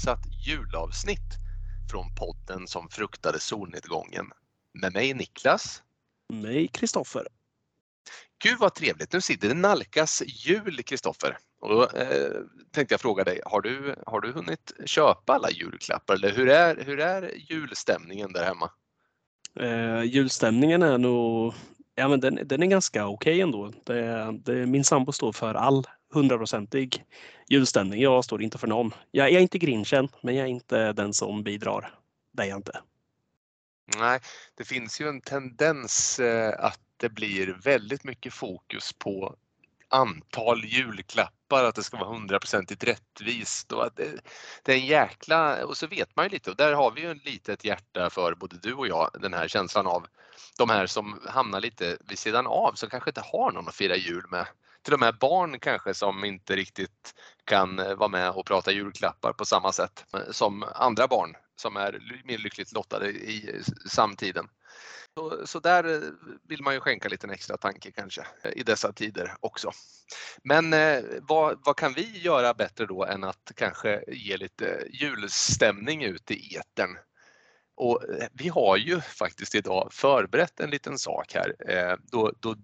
extrainsatt julavsnitt från podden som fruktade solnedgången. Med mig Niklas. Mig Kristoffer. Gud vad trevligt! Nu sitter det nalkas jul Kristoffer. Och då eh, tänkte jag fråga dig, har du, har du hunnit köpa alla julklappar eller hur är, hur är julstämningen där hemma? Eh, julstämningen är nog, ja men den, den är ganska okej okay ändå. Det, det, min sambo står för all hundraprocentig julstämning. Jag står inte för någon. Jag är inte grinchen, men jag är inte den som bidrar. Det är jag inte. Nej, det finns ju en tendens eh, att det blir väldigt mycket fokus på antal julklappar, att det ska vara hundraprocentigt rättvist och att det, det, är en jäkla, och så vet man ju lite och där har vi ju ett litet hjärta för både du och jag, den här känslan av de här som hamnar lite vid sidan av som kanske inte har någon att fira jul med. Till och med barn kanske som inte riktigt kan eh, vara med och prata julklappar på samma sätt eh, som andra barn som är mer lyckligt lottade i eh, samtiden. Så, så där vill man ju skänka lite extra tanke kanske i dessa tider också. Men eh, vad, vad, kan vi göra bättre då än att kanske ge lite julstämning ut i etern? Och eh, vi har ju faktiskt idag förberett en liten sak här eh, då, då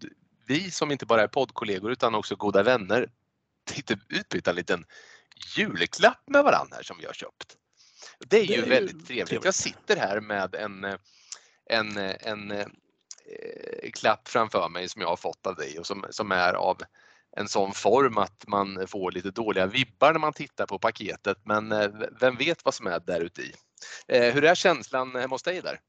vi som inte bara är poddkollegor utan också goda vänner tänkte utbyta en liten julklapp med varandra här som vi har köpt. Det är ju det är väldigt ju trevligt. trevligt. Jag sitter här med en en, en eh, klapp framför mig som jag har fått av dig och som, som är av en sån form att man får lite dåliga vibbar när man tittar på paketet men eh, vem vet vad som är där ute i. Eh, hur är känslan hemma hos dig där?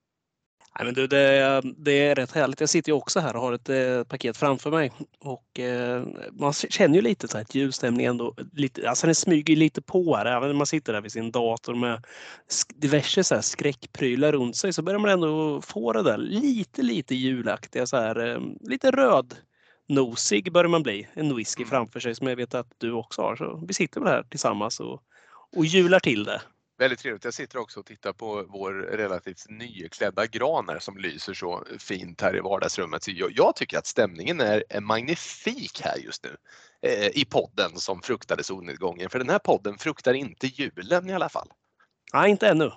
Nej, men du, det, det, är rätt härligt. Jag sitter ju också här och har ett eh, paket framför mig. Och, eh, man känner ju lite så här, att julstämningen ändå, lite, alltså den smyger lite på här. Även när man sitter där vid sin dator med diverse så här, skräckprylar runt sig så börjar man ändå få det där lite, lite julaktiga. Så här, eh, lite röd nosig börjar man bli. En whisky mm. framför sig som jag vet att du också har. Så vi sitter väl här tillsammans och, och jular till det. Väldigt trevligt. Jag sitter också och tittar på vår relativt nyklädda gran här som lyser så fint här i vardagsrummet. Så jag, jag tycker att stämningen är, är magnifik här just nu eh, i podden som fruktade solnedgången. För den här podden fruktar inte julen i alla fall. Nej, inte ännu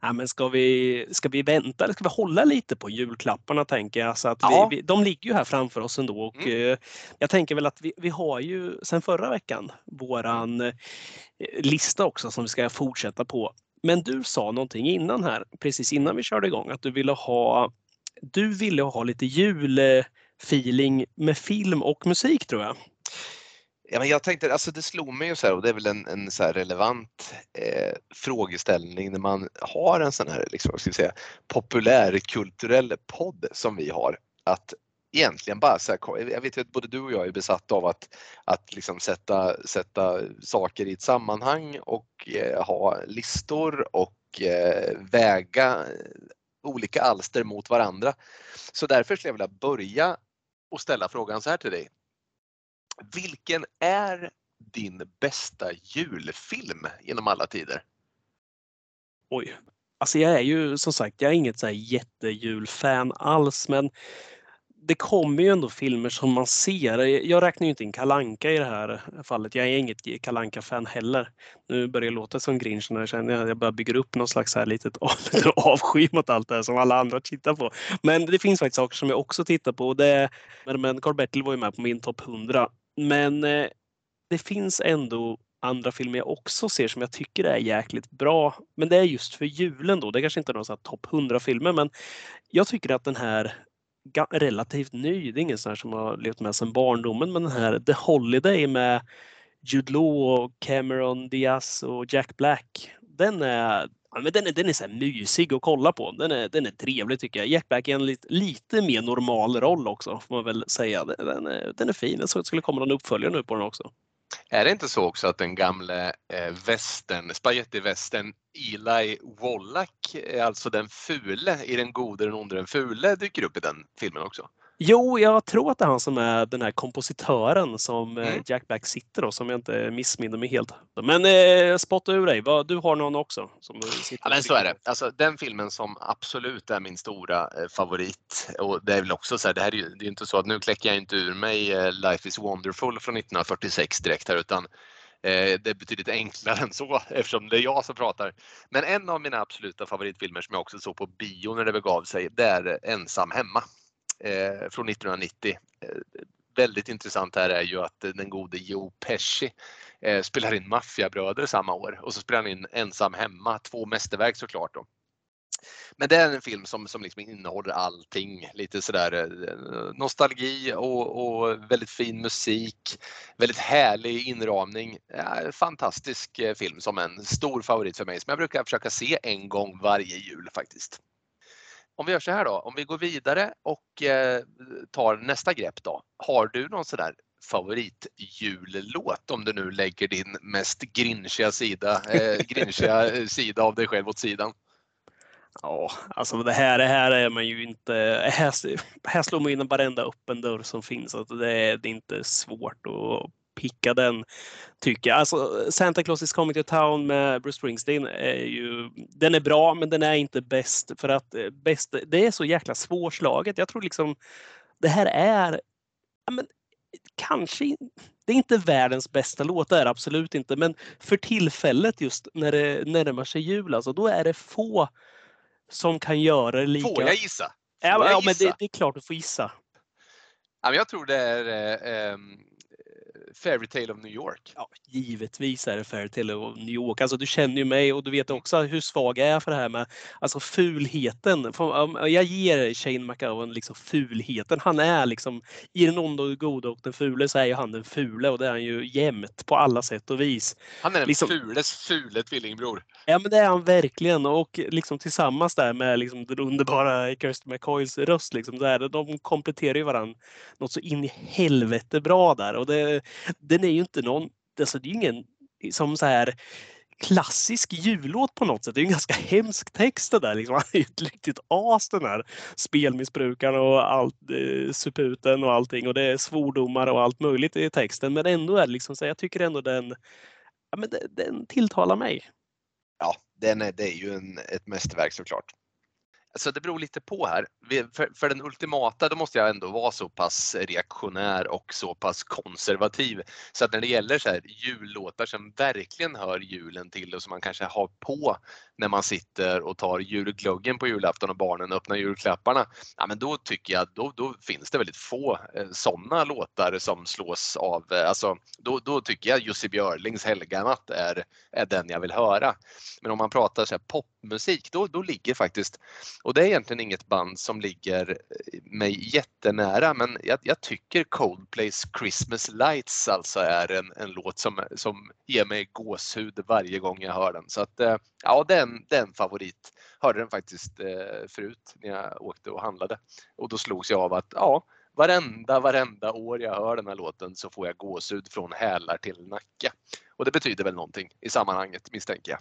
ja, men ska, vi, ska vi vänta eller ska vi hålla lite på julklapparna tänker jag. Så att ja. vi, de ligger ju här framför oss ändå och mm. Eh, jag tänker väl att vi, vi har ju sedan förra veckan våran eh, lista också som vi ska fortsätta på. Men du sa någonting innan här, precis innan vi körde igång, att du ville ha, du ville ha lite julfeeling med film och musik tror jag. Ja, men jag tänkte, alltså det slog mig ju så här, och det är väl en, en så relevant eh, frågeställning när man har en sån här liksom, ska säga, populärkulturell podd som vi har. Att egentligen bara så här, jag vet ju att både du och jag är besatta av att, att liksom sätta, sätta saker i ett sammanhang och eh, ha listor och eh, väga olika alster mot varandra. Så därför skulle jag vilja börja och ställa frågan så här till dig. Vilken är din bästa julfilm genom alla tider? Oj, alltså jag är ju som sagt, jag är inget så här jättejulfan alls, men det kommer ju ändå filmer som man ser. Jag räknar ju inte in Kalanka i det här fallet. Jag är inget kalanka fan heller. Nu börjar jag låta som Grinch när jag känner att jag börjar bygga upp någon slags här litet avsky mot allt det här som alla andra tittar på. Men det finns faktiskt saker som jag också tittar på. Det, men Carl Bertil var ju med på min topp 100 men eh, det finns ändå andra filmer jag också ser som jag tycker är jäkligt bra. Men det är just för julen då. Det kanske inte är någon topp 100 filmer men jag tycker att den här relativt ny, det är ingen sån här som har levt med sedan barndomen, men den här The Holiday med Jude Law Cameron Diaz och Jack Black. Den är, Ja, men den är, den är så mysig att kolla på. Den är, den är trevlig tycker jag. Jack Black är en lite, lite mer normal roll också får man väl säga. Den är, den är fin. Jag såg att det skulle komma någon uppföljare nu på den också. Är det inte så också att den gamle eh, västern, spagettivästern Eli Wallach, eh, alltså den fule i Den gode, den onde, den fule dyker upp i den filmen också? Jo, jag tror att det är han som är den här kompositören som eh, mm. Jack Black sitter och som jag inte missminner mig helt. Men eh, spotta ur dig, du har någon också? Som sitter ja, men så är det. Alltså, den filmen som absolut är min stora eh, favorit och det är väl också så här, det här är ju det är inte så att nu kläcker jag inte ur mig eh, Life is wonderful från 1946 direkt här utan Eh, det är betydligt enklare än så eftersom det är jag som pratar. Men en av mina absoluta favoritfilmer som jag också såg på bio när det begav sig, det är Ensam hemma eh, från 1990. Eh, väldigt intressant här är ju att eh, den gode Joe Pesci eh, spelar in Maffiabröder samma år och så spelar han in Ensam hemma, två mästerverk såklart. Då. Men det är en film som, som liksom innehåller allting. Lite sådär eh, nostalgi och, och väldigt fin musik. Väldigt härlig inramning. Ja, fantastisk eh, film som en stor favorit för mig som jag brukar försöka se en gång varje jul faktiskt. Om vi gör så här då, om vi går vidare och eh, tar nästa grepp då. Har du någon sådär favoritjullåt om du nu lägger din mest grinchiga sida, eh, grinchiga sida av dig själv åt sidan? Ja, alltså det här, det här är man ju inte... Här, här slår man in varenda öppen dörr som finns. Alltså det, är, det är inte svårt att picka den, tycker jag. Alltså, Santa Claus is coming to town med Bruce Springsteen är ju... Den är bra, men den är inte bäst för att eh, bäst, det är så jäkla svårslaget. Jag tror liksom det här är... Ja, men, kanske det är inte världens bästa låt, det är absolut inte, men för tillfället just när det närmar sig jul, alltså, då är det få som kan göra det lika... Får jag gissa? Får ja, jag gissa? men det, det, är klart du får gissa. jag tror det är ehm, Fairytale of New York? Ja, givetvis är det Fairytale of New York. Alltså, du känner ju mig och du vet också hur svag jag är för det här med alltså, fulheten. Jag ger Shane McGowan liksom fulheten. Han är liksom i den onda och goda och den fule så är ju han den fule och det är han ju jämt på alla sätt och vis. Han är den liksom, fules fule tvillingbror. Ja men det är han verkligen och liksom tillsammans där med liksom den underbara Kirsten McCoys röst. Liksom, där, de kompletterar ju varandra något så in i helvete bra där. Och det, den är ju inte någon, alltså det är ingen som så här klassisk jullåt på något sätt. Det är en ganska hemsk text det där. Liksom. Han är ju ett riktigt as den här spelmissbrukaren och allt, eh, suputen och allting. Och det är svordomar och allt möjligt i texten. Men ändå är det liksom så jag tycker ändå den, ja, men den, den tilltalar mig. Ja, den är, det är ju en, ett mästerverk såklart. Alltså det beror lite på här. För, för, den ultimata då måste jag ändå vara så pass reaktionär och så pass konservativ. Så att när det gäller så här jullåtar som verkligen hör julen till och som man kanske har på när man sitter och tar julglöggen på julafton och barnen öppnar julklapparna. Ja, men då tycker jag då, då finns det väldigt få eh, sådana låtar som slås av. Eh, alltså, då, då tycker jag Jussi Björlings Helganatt är, är den jag vill höra. Men om man pratar så här popmusik då, då ligger faktiskt och det är egentligen inget band som ligger eh, mig jättenära men jag, jag tycker Coldplays Christmas Lights alltså är en, en låt som, som ger mig gåshud varje gång jag hör den. Så att eh, ja det är en favorit. Hörde den faktiskt eh, förut när jag åkte och handlade och då slogs jag av att ja, varenda, varenda år jag hör den här låten så får jag gåshud från hälar till nacke. Och det betyder väl någonting i sammanhanget misstänker jag.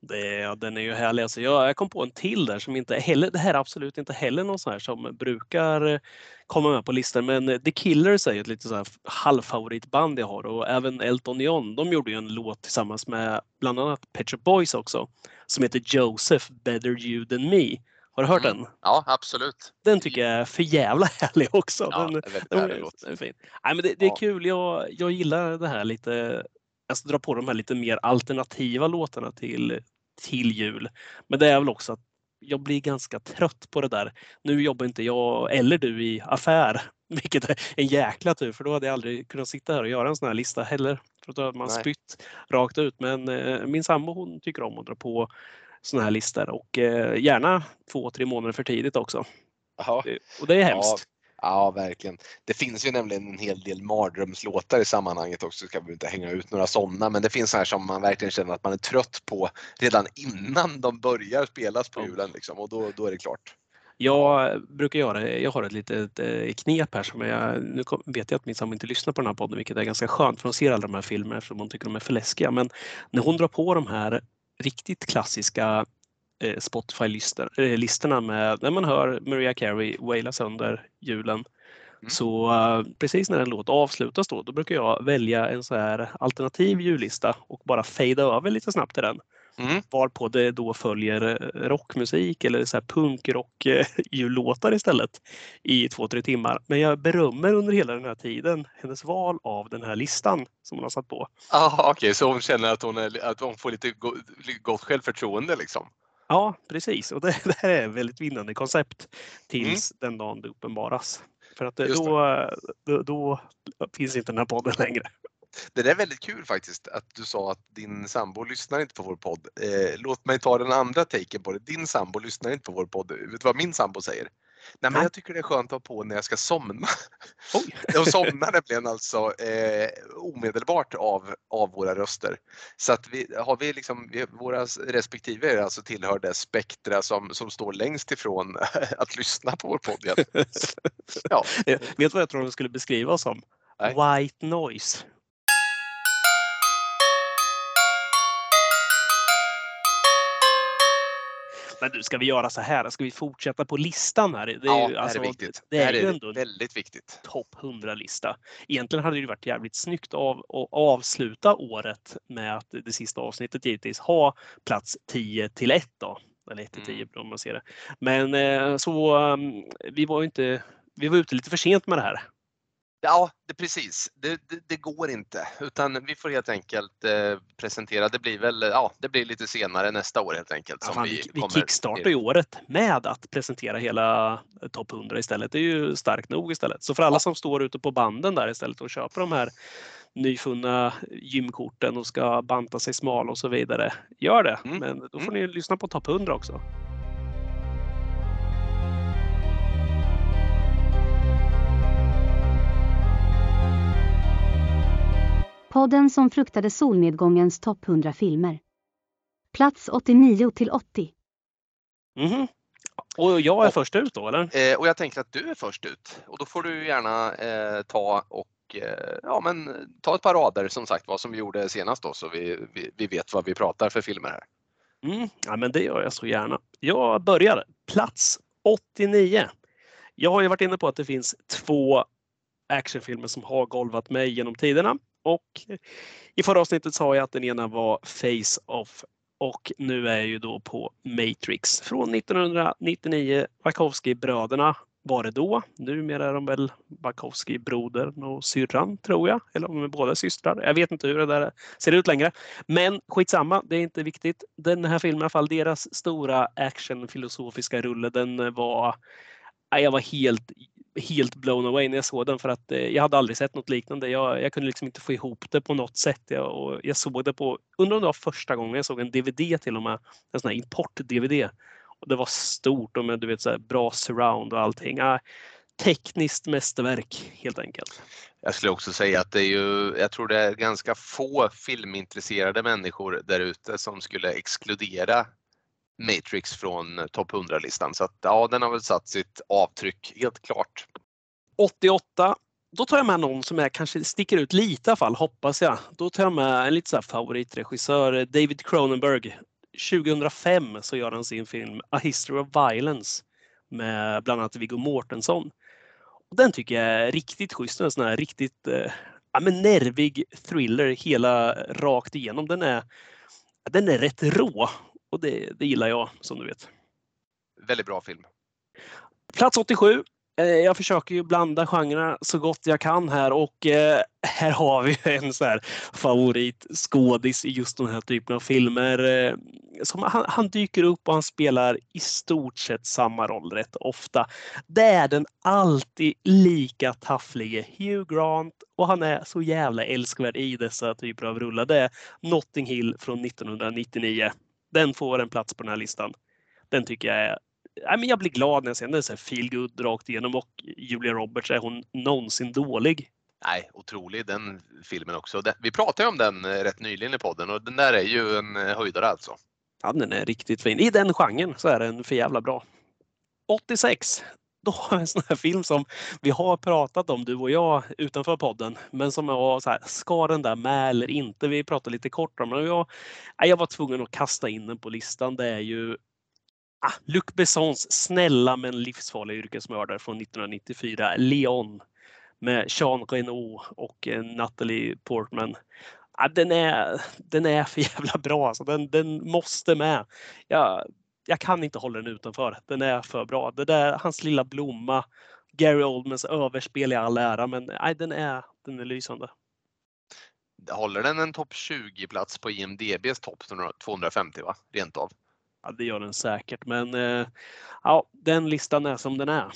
Det, den är ju härlig. Alltså jag, jag kom på en till där som inte heller, det här är absolut inte heller någon sån här som brukar komma med på listan. Men The Killers är ju ett lite så här halvfavoritband jag har och även Elton John. De gjorde ju en låt tillsammans med bland annat Pet Shop Boys också som heter Joseph Better You Than Me. Har du hört mm. den? Ja, absolut. Den tycker jag är för jävla härlig också. Ja, den, det är väldigt den, låt. Den är fin. Nej, men det, det är ja. kul. Jag, jag gillar det här lite alltså dra på de här lite mer alternativa låtarna till, till jul. Men det är väl också att jag blir ganska trött på det där. Nu jobbar inte jag eller du i affär, vilket är en jäkla tur för då hade jag aldrig kunnat sitta här och göra en sån här lista heller. För då hade man Nej. spytt rakt ut. Men eh, min sambo hon tycker om att dra på såna här listor och eh, gärna två, tre månader för tidigt också. Aha. Och det är hemskt. Ja. Ja, verkligen. Det finns ju nämligen en hel del mardrömslåtar i sammanhanget också. Ska vi inte hänga ut några sådana, men det finns här som man verkligen känner att man är trött på redan innan de börjar spelas på julen liksom, och då, då är det klart. Jag brukar göra, jag har ett litet eh, knep här som jag, nu vet jag att min sambo inte lyssnar på den här podden vilket är ganska skönt för hon ser alla de här filmerna eftersom hon tycker de är för läskiga. Men när hon drar på de här riktigt klassiska Spotify-listorna med när man hör Maria Carey waila sönder julen. Mm. Så uh, precis när en låt avslutas då, då brukar jag välja en så här alternativ jullista och bara fejda över lite snabbt till den. Mm. Varpå det då följer eh, rockmusik eller så här punkrock eh, jullåtar istället i två, tre timmar. Men jag berömmer under hela den här tiden hennes val av den här listan som hon har satt på. Okej, så hon känner att hon, är, att hon får lite go, gott självförtroende liksom? Ja, precis. Och det, det här är ett väldigt vinnande koncept tills den dagen det uppenbaras. För att eh, Just det. då, då, då finns inte den här podden längre. Det där är väldigt kul faktiskt att du sa att din sambo lyssnar inte på vår podd. Eh, låt mig ta den andra taken på det. Din sambo lyssnar inte på vår podd. Vet du vad min sambo säger? Nej, men jag tycker det är skönt att ha på när jag ska somna. Oj. Jag somnar nämligen alltså eh, omedelbart av, av våra röster. Så att vi har vi liksom, vi, våra respektive alltså tillhör det spektra som, som står längst ifrån att lyssna på vår podd. Ja. Eh, Vet du vad jag tror de skulle beskriva som? Nej. White noise. Men du, ska vi göra så här? Ska vi fortsätta på listan här? Det är, ja, ju, det alltså, är viktigt. det är ju är ändå väldigt viktigt. topp 100-lista. Egentligen hade det ju varit jävligt snyggt av att avsluta året med att det sista avsnittet givetvis ha plats 10 till 1 då. Eller 1 till 10 Mm. om man ser det. Men eh, så um, vi var ju inte, vi var ute lite för sent med det här. Ja, det, precis. Det, det, det går inte utan vi får helt enkelt eh, presentera. Det blir väl ja, det blir lite senare nästa år helt enkelt. Ja, som vi, vi kommer kickstartar ju året med att presentera hela eh, topp 100 istället. Det är ju starkt nog istället. Så för alla som står ute på banden där istället och köper de här nyfunna gymkorten och ska banta sig smal och så vidare. Gör det! Mm. Men då Mm. får ni lyssna på topp 100 också. Podden som fruktade solnedgångens topp 100 filmer. Plats 89 till 80. Mhm. Och jag är Och- först ut då, eller? Eh, och jag tänker att du är först ut och då får du gärna eh, ta och eh, ja, men, ta ett par rader som sagt vad som vi gjorde senast då så vi, vi, vi vet vad vi pratar för filmer här. Mm. Ja, men det gör jag så gärna. Jag börjar plats 89. Jag har ju varit inne på att det finns två actionfilmer som har golvat mig genom tiderna. Och i förra avsnittet sa jag att den ena var Face Off och nu är jag ju då på Matrix från 1999. Wachowski-bröderna var det då. Numera är de väl Wachowski-brodern och syrran tror jag. Eller om de är båda systrar. Jag vet inte hur det där ser ut längre. Men skitsamma, det är inte viktigt. Den här filmen i alla fall, deras stora actionfilosofiska rulle, den var... Jag var helt, helt blown away när jag såg den för att eh, jag hade aldrig sett något liknande. Jag, jag kunde liksom inte få ihop det på något sätt. Jag, och jag såg det på, undrar om det var första gången jag såg en DVD till och med, en sån här import-DVD. Och det var stort och med du vet, så här, bra surround och allting. Ah, tekniskt mästerverk helt enkelt. Jag skulle också säga att det är ju, jag tror det är ganska få filmintresserade människor där ute som skulle exkludera Matrix från eh, topp 100-listan. Så att ja, den har väl satt sitt avtryck helt klart. 88. Då tar jag med någon som är, kanske sticker ut lite i alla fall, hoppas jag. Då tar jag med en lite så här favoritregissör, eh, David Cronenberg. 2005 så gör han sin film A History of Violence med bland annat Viggo Mortensen. Och den tycker jag är riktigt schysst. En sån här riktigt eh, ja, men nervig thriller hela rakt igenom. Den är, den är rätt rå och det, det gillar jag som du vet. Väldigt bra film. Plats 87. Eh, Jag försöker ju blanda genrerna så gott jag kan här och eh, här har vi en så här favoritskådis i just den här typen av filmer. eh, Som han, han dyker upp och han spelar i stort sett samma roll rätt ofta. Det är den alltid lika tafflige Hugh Grant och han är så jävla älskvärd i dessa typer av rullar. Det är Notting Hill från 1999. Den får en plats på den här listan. Den tycker jag är Nej, men jag blir glad när jag ser den. Det är så här feel good rakt igenom och Julia Roberts, är hon någonsin dålig? Nej, otrolig den filmen också. Vi pratade om den eh, rätt nyligen i podden och den där är ju en eh, höjdare alltså. Ja, den är riktigt fin. I den genren så är den för jävla bra. 86. Då har vi en sån här film som vi har pratat om, du och jag, utanför podden. Men som var så här, ska den där med eller inte? Vi pratade lite kort om den. Jag, jag var tvungen att kasta in den på listan. Det är ju ah, Luc Bessons snälla men livsfarliga yrkesmördare från 1994, Leon. Med Jean Reno och eh, Natalie Portman. Ah, den, är, den är för jävla bra. så Den, den måste med. Jag, jag kan inte hålla den utanför. Den är för bra. Det där, hans lilla blomma, Gary Oldmans överspel i all ära, men nej, den, är, den är lysande. Håller den en topp 20-plats på IMDBs topp 250 va? Rent av. Ja, det gör den säkert, men eh, ja, den listan är som den är.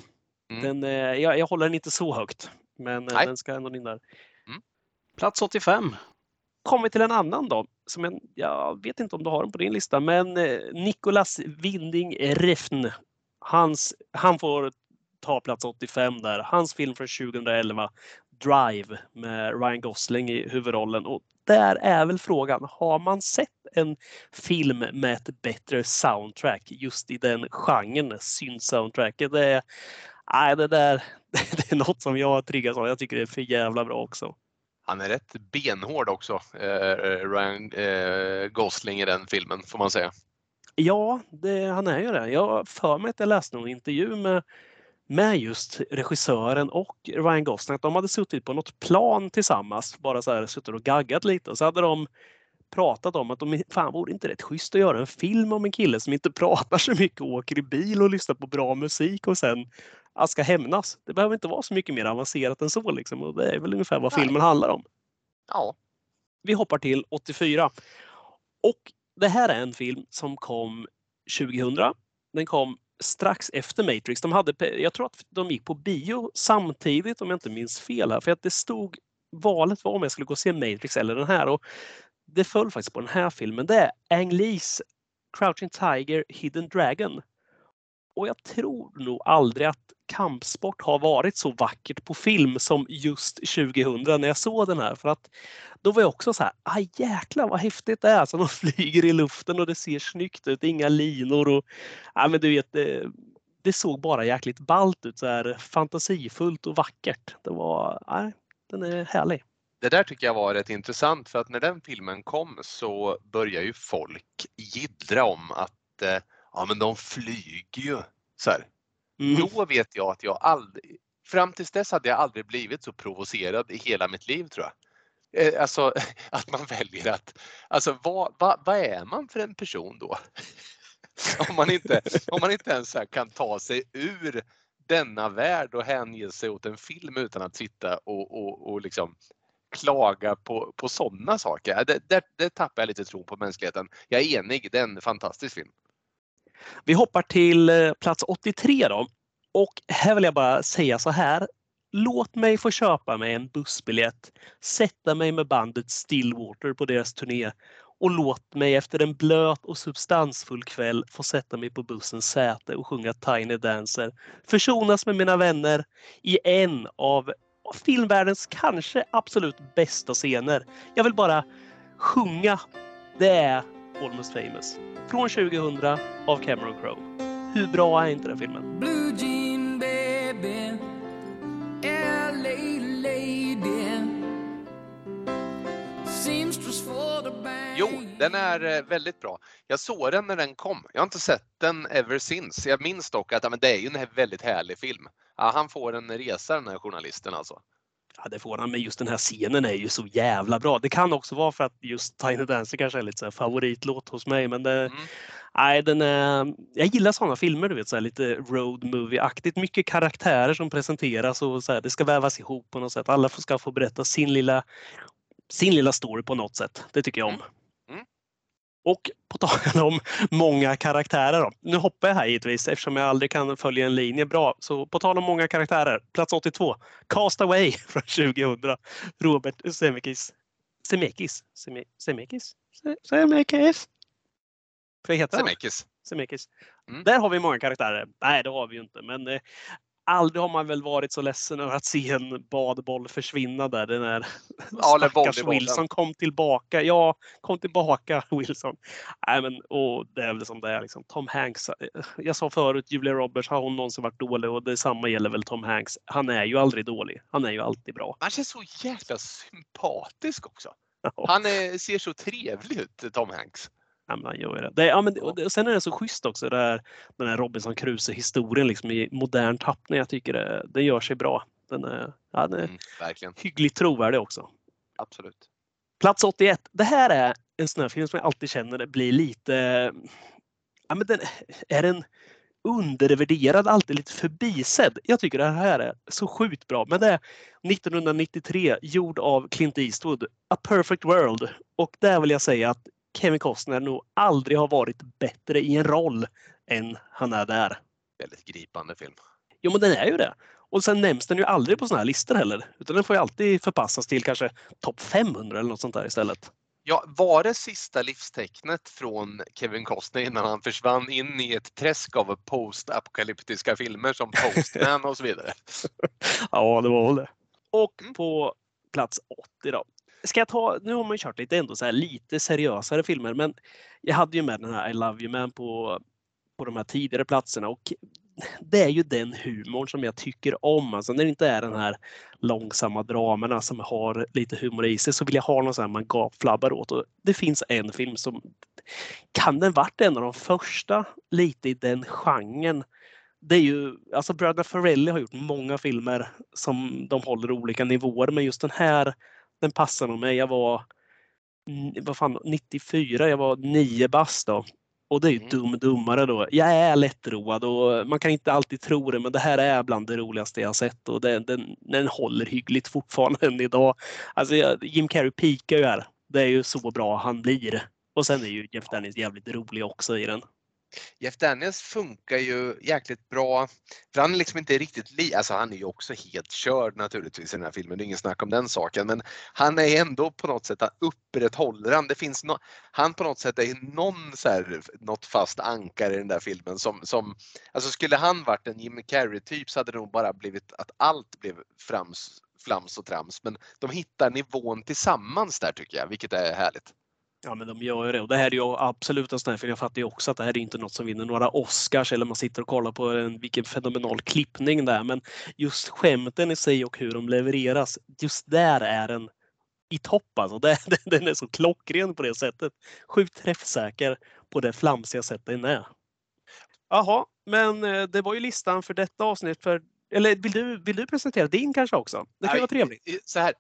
Mm. Den, eh, jag, jag håller den inte så högt, men eh, Nej. den ska ändå in där. Mm. Plats 85. Kommer vi till en annan då. Som jag, jag vet inte om du har den på din lista, men eh, Nicolas Winding Refn. Hans, han får ta plats 85 där. Hans film från 2011, Drive med Ryan Gosling i huvudrollen. Och där är väl frågan, har man sett en film med ett bättre soundtrack just i den genren, synth-soundtracket? Det är, nej, det där det är något som jag triggas av. Jag tycker det är för jävla bra också. Han är rätt benhård också, eh, Ryan eh, Gosling i den filmen får man säga. Ja, det, han är ju det. Jag har för mig att jag läste någon intervju med, med just regissören och Ryan Gosling. Att de hade suttit på något plan tillsammans, bara så här suttit och gaggat lite. Och så hade de pratat om att de, fan vore inte rätt schysst att göra en film om en kille som inte pratar så mycket och åker i bil och lyssnar på bra musik och sen ja, ska hämnas. Det behöver inte vara så mycket mer avancerat än så liksom. Och det är väl ungefär vad Nej. filmen handlar om. Ja, Vi hoppar till 84. Och det här är en film som kom 2000. Den kom strax efter Matrix. De hade, jag tror att de gick på bio samtidigt om jag inte minns fel. Här, för att det stod valet var om jag skulle gå och se Matrix eller den här. Och det föll faktiskt på den här filmen. Det är Ang Lees Crouching Tiger, Hidden Dragon. Och jag tror nog aldrig att kampsport har varit så vackert på film som just 2000 när jag såg den här. För att då var jag också så här, ah jäklar vad häftigt det är. som de flyger i luften och det ser snyggt ut, inga linor och ja, men du vet, det, det såg bara jäkligt ballt ut, så här fantasifullt och vackert. Det var, nej, den är härlig. det där tycker jag var rätt intressant för att när den filmen kom så började ju folk jiddra om att eh, ja men de flyger ju. Så här. Mm. Då vet jag att jag aldrig, fram tills dess hade jag aldrig blivit så provocerad i hela mitt liv tror jag. Eh, alltså att man väljer att, alltså vad, vad, vad är man för en person då? om, man inte, om man inte ens här kan ta sig ur denna värld och hänge sig åt en film utan att sitta och, och, och liksom klaga på, på sådana saker. Det, det, det tappar jag lite tro på mänskligheten. Jag är enig, det är en fantastisk film. Vi hoppar till eh, plats 83 då. Och här vill jag bara säga så här. Låt mig få köpa mig en bussbiljett, sätta mig med bandet Stillwater på deras turné och låt mig efter en blöt och substansfull kväll få sätta mig på bussens säte och sjunga Tiny Dancer. Försonas med mina vänner i en av filmvärldens kanske absolut bästa scener. Jag vill bara sjunga. Det är Almost famous. Från 2000 av Cameron Crowe. Hur bra är inte den filmen? Blue jean baby, LA lady, seamstress for the band. Jo, den är eh, väldigt bra. Jag såg den när den kom. Jag har inte sett den ever since. Jag minns dock att men det är ju en väldigt härlig film. Ja, han får en resa den här journalisten alltså. Ja, det får han, men just den här scenen är ju så jävla bra. Det kan också vara för att just Tiny Dancer kanske är lite så favoritlåt hos mig, men det, Mm. nej, den är, jag gillar sådana filmer, du vet, så lite road movie-aktigt. Mycket karaktärer som presenteras och så här, det ska vävas ihop på något sätt. Alla ska få berätta sin lilla, sin lilla story på något sätt. Det tycker jag om. Mm. Och på tal om många karaktärer då. Nu hoppar jag här givetvis eftersom jag aldrig kan följa en linje bra. Så på tal om många karaktärer. Plats 82. Cast Away från 2000. Robert Zemeckis. Zemeckis? Zeme- Zemeckis? Se- Zemeckis? Vad heter han? Zemeckis. Zemeckis. Mm. Där har vi många karaktärer. Nej, det har vi ju inte. Men eh, aldrig har man väl varit så ledsen över att se en badboll försvinna där. Den där Ja, stackars. Wilson kom tillbaka. Ja, kom tillbaka Wilson. Nej, men, och det är väl som det är. Liksom. Tom Hanks. eh, Jag sa förut, Julia Roberts, har hon någonsin varit dålig? Och detsamma gäller väl Tom Hanks. Han är ju aldrig dålig. Han är ju alltid bra. Han känns så jäkla sympatisk också. Han är, ser så trevlig ut, Tom Hanks. Ja, men han gör ju det. det, ja, men, och det och sen är det så schysst också, det här, den här Robinson Crusoe-historien liksom, i modern tappning. Jag tycker det, den gör sig bra. Den är, ja, den är Mm, verkligen, hyggligt trovärdig också. absolut. Plats 81. Det här är en sån här film som jag alltid känner blir lite... Ja, men den är en undervärderad, alltid lite förbisedd. Jag tycker det här är så sjukt bra. Men det är 1993, gjord av Clint Eastwood, A Perfect World. Och där vill jag säga att Kevin Costner nog aldrig har varit bättre i en roll än han är där. Väldigt gripande film. Jo, men den är ju det. Och sen nämns den ju aldrig på såna här listor heller. Utan den får ju alltid förpassas till kanske topp 500 eller något sånt där istället. Ja, var det sista livstecknet från Kevin Costner innan han försvann in i ett träsk av post-apokalyptiska filmer som Postman och så vidare? ja, det var väl det. Och Mm. på plats 80 då. Ska jag ta, nu har man ju kört lite ändå så här lite seriösare filmer men jag hade ju med den här I Love You Man på, på de här tidigare platserna och det är ju den humorn som jag tycker om. Alltså när det inte är den här långsamma dramerna som har lite humor i sig så vill jag ha någon sån här man gapflabbar åt. Och det finns en film som kan den varit en av de första lite i den genren. Det är ju, alltså bröderna Farrelly har gjort många filmer som de håller olika nivåer men just den här den passar nog mig. Jag var vad fan, 94, jag var nio bast då. Och det är ju Mm. dum dummare då. Jag är lättroad och man kan inte alltid tro det men det här är bland det roligaste jag sett och den, den, den håller hyggligt fortfarande än idag. Alltså Jim Carrey pikar ju här. Det är ju så bra han blir. Och sen är ju Jeff Daniels jävligt rolig också i den. Jeff Daniels funkar ju jäkligt bra. För han är liksom inte riktigt li... Alltså han är ju också helt körd naturligtvis i den här filmen. Det är ingen snack om den saken. Men han är ändå på något sätt upprätthåller han. Det finns no... Han på något sätt är någon så här, något fast ankare i den där filmen som, som alltså skulle han varit en Jim Carrey typ så hade det nog bara blivit att allt blev frams, flams och trams. Men de hittar nivån tillsammans där tycker jag, vilket är härligt. Ja men de gör ju det och det här är ju absolut en sån här film. Jag fattar ju också att det här är inte något som vinner några Oscars eller man sitter och kollar på en, vilken fenomenal klippning det är. Men just skämten i sig och hur de levereras, just där är den i topp alltså. Det, den- den är så klockren på det sättet. Sjukt träffsäker på det flamsiga sättet den är. Jaha, men eh, det var ju listan för detta avsnitt. För, eller vill du, vill du presentera din kanske också? Det kan ju vara trevligt. Så här,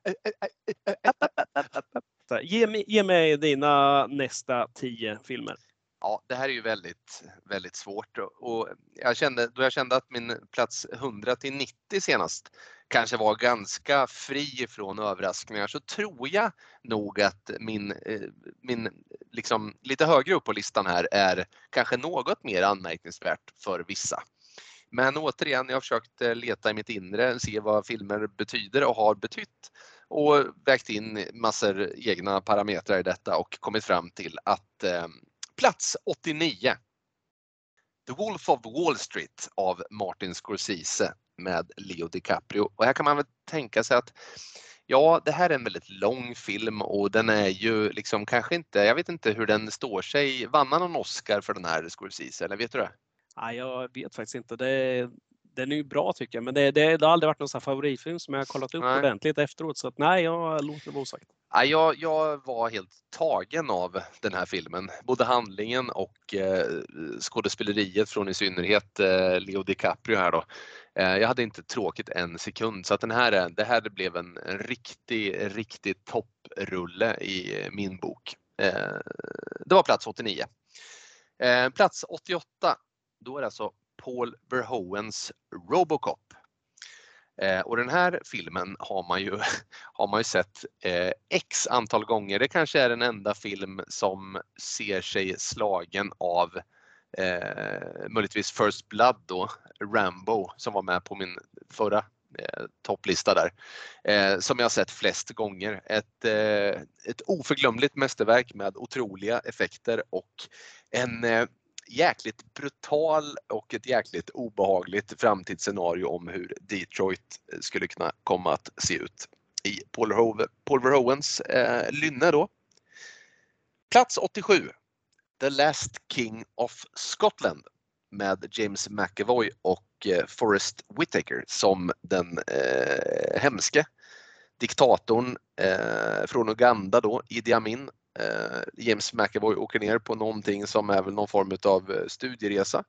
nästa. Ge, mig- ge mig dina nästa tio filmer. Ja, det här är ju väldigt, väldigt svårt och- jag kände, då jag kände att min plats 100 till 90 senast kanske var ganska fri från överraskningar så tror jag nog att min, eh, min liksom lite högre upp på listan här är kanske något mer anmärkningsvärt för vissa. Men återigen, jag har försökt eh, leta i mitt inre, se vad filmer betyder och har betytt och vägt in massor egna parametrar i detta och kommit fram till att eh, Plats 89. The Wolf of Wall Street av Martin Scorsese med Leo DiCaprio. Och här kan man väl tänka sig att ja, det här är en väldigt lång film och den är ju liksom kanske inte, jag vet inte hur den står sig. Vann han någon Oscar för den här Scorsese eller vet du det? Nej, jag vet faktiskt inte. Det, den är ju bra tycker jag, men det, det, det har aldrig varit någon favoritfilm som jag har kollat upp Nej. ordentligt efteråt. Så att, nej, jag låter det vara osagt. Ja, jag, jag var helt tagen av den här filmen. Både handlingen och eh, skådespeleriet från i synnerhet eh, Leo DiCaprio här då. Eh, jag hade inte tråkigt en sekund så att den här, är- det här blev en, en riktig, riktig topprulle i min bok. Eh, det var plats 89. Eh, plats 88, då är det alltså Paul Verhoevens Robocop. Eh, och den här filmen har man ju, har man ju sett eh, x antal gånger. Det kanske är den enda film som ser sig slagen av eh, möjligtvis First Blood då, Rambo som var med på min förra eh, topplista där. Eh, som jag har sett flest gånger. Ett, eh, ett oförglömligt mästerverk med otroliga effekter och en eh, jäkligt brutal och ett jäkligt obehagligt framtidsscenario om hur Detroit eh, skulle kunna komma att se ut i Paul, Verhoeven, Paul Verhoevens eh, lynne då. Plats 87. The Last King of Scotland med James McAvoy och eh, Forrest Whitaker som den eh, hemske diktatorn eh, från Uganda då, Idi Amin. Eh, James McAvoy åker ner på någonting som är väl någon form av studieresa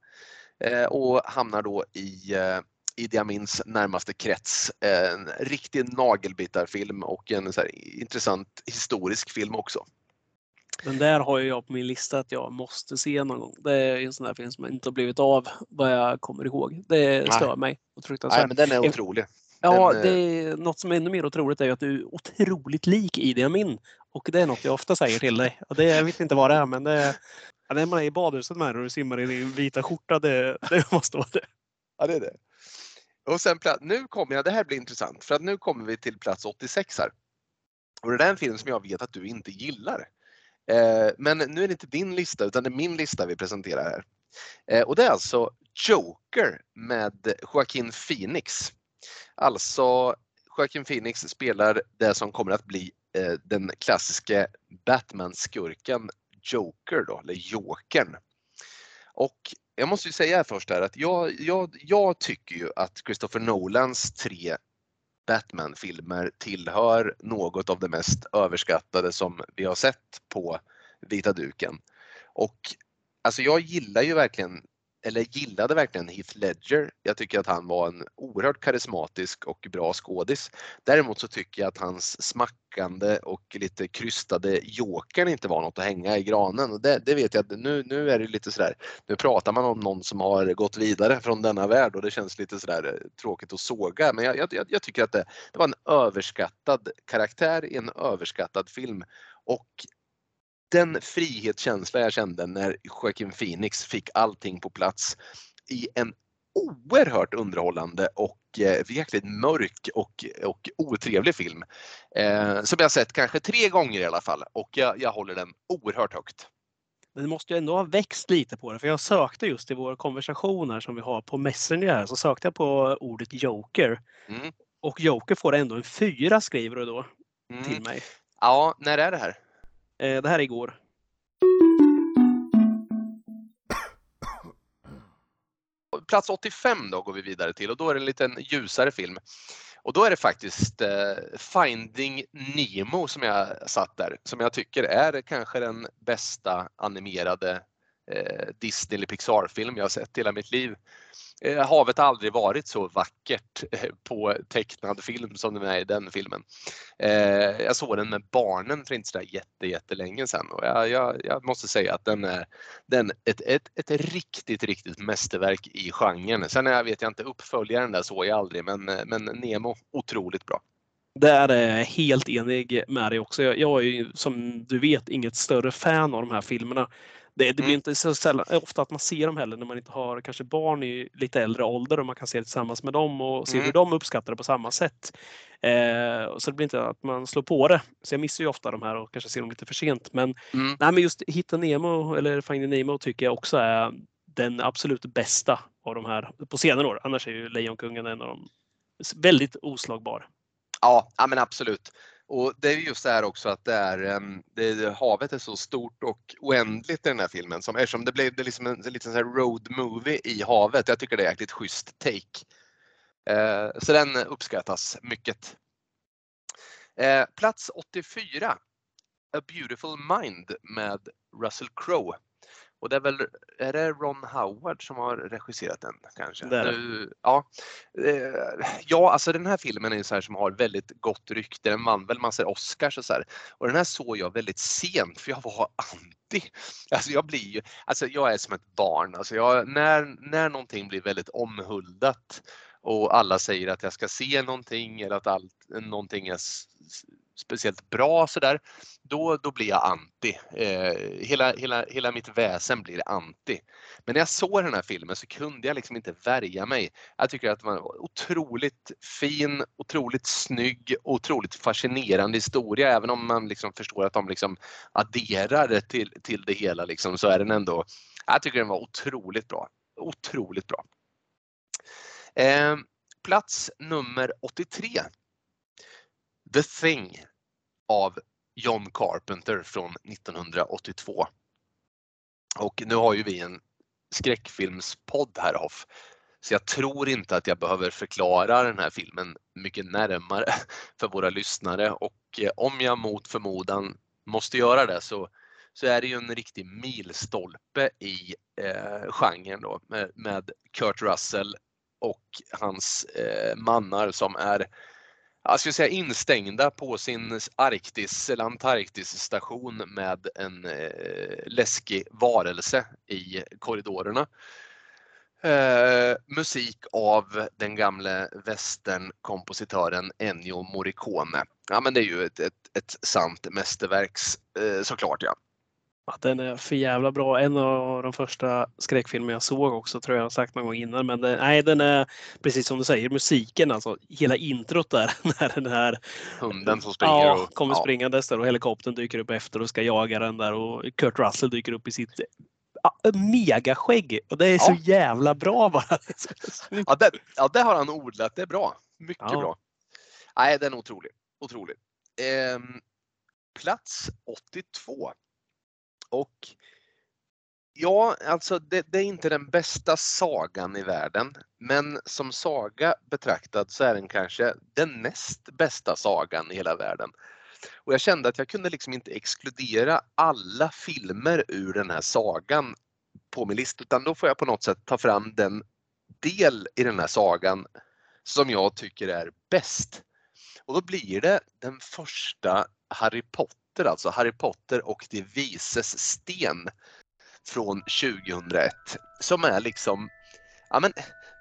eh, och hamnar då i, eh, Idi Amins närmaste krets. En riktig nagelbitarfilm och en så här intressant historisk film också. Den där har jag på min lista att jag måste se någon gång. Det är en sån där film som inte har blivit av vad jag kommer ihåg. Det stör mig fruktansvärt. Nej, men den är otrolig. Ja, det är något som är ännu mer otroligt är att du är otroligt lik Idi Amin. Och det är något jag ofta säger till dig. Och det, jag vet inte vad det är men det är, ja, när man är i badhuset med och du simmar i din vita skjorta, det, det måste vara det. Ja, det är det. Och sen nu kommer jag, det här blir intressant för att nu kommer vi till plats 86 här. Och det där är en film som jag vet att du inte gillar. Eh, men nu är det inte din lista utan det är min lista vi presenterar här. Eh, och det är alltså Joker med Joaquin Phoenix. Alltså Joaquin Phoenix spelar det som kommer att bli eh, den klassiska Batman-skurken Joker då, eller Jokern. Och jag måste ju säga först här att jag, jag, jag tycker ju att Christopher Nolans tre Batman-filmer tillhör något av det mest överskattade som vi har sett på vita duken. Och alltså jag gillar ju verkligen, eller gillade verkligen Heath Ledger. Jag tycker att han var en oerhört karismatisk och bra skådis. Däremot så tycker jag att hans smackande och lite krystade Jokern inte var något att hänga i granen. Och det, det vet jag att nu, nu är det lite sådär, nu pratar man om någon som har gått vidare från denna värld och det känns lite sådär eh, tråkigt att såga. Men jag, jag, jag tycker att det, det var en överskattad karaktär i en överskattad film. Och den frihetskänsla jag kände när Joaquin Phoenix fick allting på plats i en oerhört underhållande och eh, mörk och, och otrevlig film. Eh, som jag sett kanske tre gånger i alla fall och jag, jag håller den oerhört högt. Men det måste ju ändå ha växt lite på det. För jag sökte just i våra konversationer som vi har på Messenger här, så sökte jag på ordet Joker. Mm. Och Joker får ändå en fyra skriver du då Mm. till mig. Ja, när är det här? Eh, det här är igår. Plats 85 då går vi vidare till och då är det en liten ljusare film. Och då är det faktiskt eh, Finding Nemo som jag satt där, som jag tycker är kanske den bästa animerade Eh, Disney eller Pixar-film jag har sett i hela mitt liv. Eh, havet har aldrig varit så vackert eh, på tecknad film som den är i den filmen. Eh, jag såg den med barnen för inte sådär jätte, jättelänge sedan och jag, jag, jag måste säga att den är den, ett, ett, ett riktigt, riktigt mästerverk i genren. Sen jag vet jag inte, uppföljaren där såg jag aldrig men, eh, men Nemo, otroligt bra. Där är jag helt enig med dig också. Jag, jag är ju som du vet inget större fan av de här filmerna. Det, det blir Mm. inte så sällan, ofta att man ser dem heller när man inte har kanske barn i lite äldre ålder och man kan se det tillsammans med dem och se Mm. hur de uppskattar det på samma sätt. Eh, så det blir inte att man slår på det. Så jag missar ju ofta de här och kanske ser dem lite för sent. Men, Mm. nej, men just Hitta Nemo eller Finding Nemo tycker jag också är den absolut bästa av de här på senare år. Annars är ju Lejonkungen en av dem väldigt oslagbar. Ja, ja men absolut. Och det är just det här också att det är, det, havet är så stort och oändligt i den här filmen. Som, eftersom det blev det liksom en, liten road movie i havet. Jag tycker det är jäkligt schysst take. Eh, så den uppskattas mycket. Eh, plats 84. A Beautiful Mind med Russell Crowe. Och det är väl, är det Ron Howard som har regisserat den kanske? Det är det. Nu, ja, eh, ja, alltså den här filmen är ju så här som har väldigt gott rykte. Den vann väl massor Oscars och så här. Och den här såg jag väldigt sent för jag var anti. Alltså jag blir ju, alltså jag är som ett barn. Alltså jag, när, när någonting blir väldigt omhuldat och alla säger att jag ska se någonting eller att allt, någonting är speciellt bra sådär, då, då blir jag anti. Eh, hela, hela, hela mitt väsen blir anti. Men när jag såg den här filmen så kunde jag liksom inte värja mig. Jag tycker att man var otroligt fin, otroligt snygg, otroligt fascinerande historia. Även om man liksom förstår att de liksom adderar till, till det hela liksom, så är den ändå, jag tycker den var otroligt bra. Otroligt bra. Eh, plats nummer 83. The Thing av John Carpenter från 1982. Och nu har ju vi en skräckfilmspodd här Hoff. Så jag tror inte att jag behöver förklara den här filmen mycket närmare för våra lyssnare och eh, om jag mot förmodan måste göra det så, så är det ju en riktig milstolpe i eh, genren då med, med Kurt Russell och hans eh, mannar som är jag skulle säga instängda på sin Arktis eller Antarktis station med en eh, läskig varelse i korridorerna. Eh, musik av den gamle västernkompositören Ennio Morricone. Ja men det är ju ett, ett, ett sant mästerverk eh, såklart ja. Ja, den är för jävla bra. En av de första skräckfilmer jag såg också tror jag har sagt någon gång innan. Men det, nej, den är precis som du säger, musiken alltså. Hela introt där när den här Hunden som springer ja, och kommer ja. springandes där och helikoptern dyker upp efter och ska jaga den där och Kurt Russell dyker upp i sitt megaskägg. Och det är så Ja. jävla bra bara. Så. Ja det, ja, det har han odlat. Det är bra. Mycket Ja. bra. Nej, den är otrolig. Otrolig. Ehm, plats 82. Och ja, alltså det, det är inte den bästa sagan i världen. Men som saga betraktad så är den kanske den näst bästa sagan i hela världen. Och jag kände att jag kunde liksom inte exkludera alla filmer ur den här sagan på min lista utan då får jag på något sätt ta fram den del i den här sagan som jag tycker är bäst. Och då blir det den första Harry Potter, alltså Harry Potter och de vises sten från 2001 som är liksom, ja men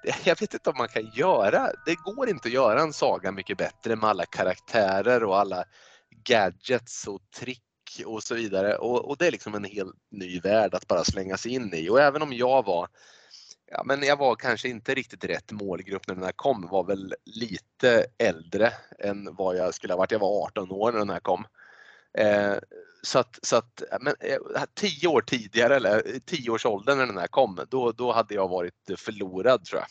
jag vet inte om man kan göra, det går inte att göra en saga mycket bättre med alla karaktärer och alla gadgets och trick och så vidare och, och det är liksom en helt ny värld att bara slänga sig in i och även om jag var Ja, men jag var kanske inte riktigt rätt målgrupp när den här kom, var väl lite äldre än vad jag skulle ha varit. Jag var 18 år när den här kom. Eh, så att, så att men, eh, tio år tidigare, eller tio års ålder när den här kom, då, då hade jag varit förlorad tror jag.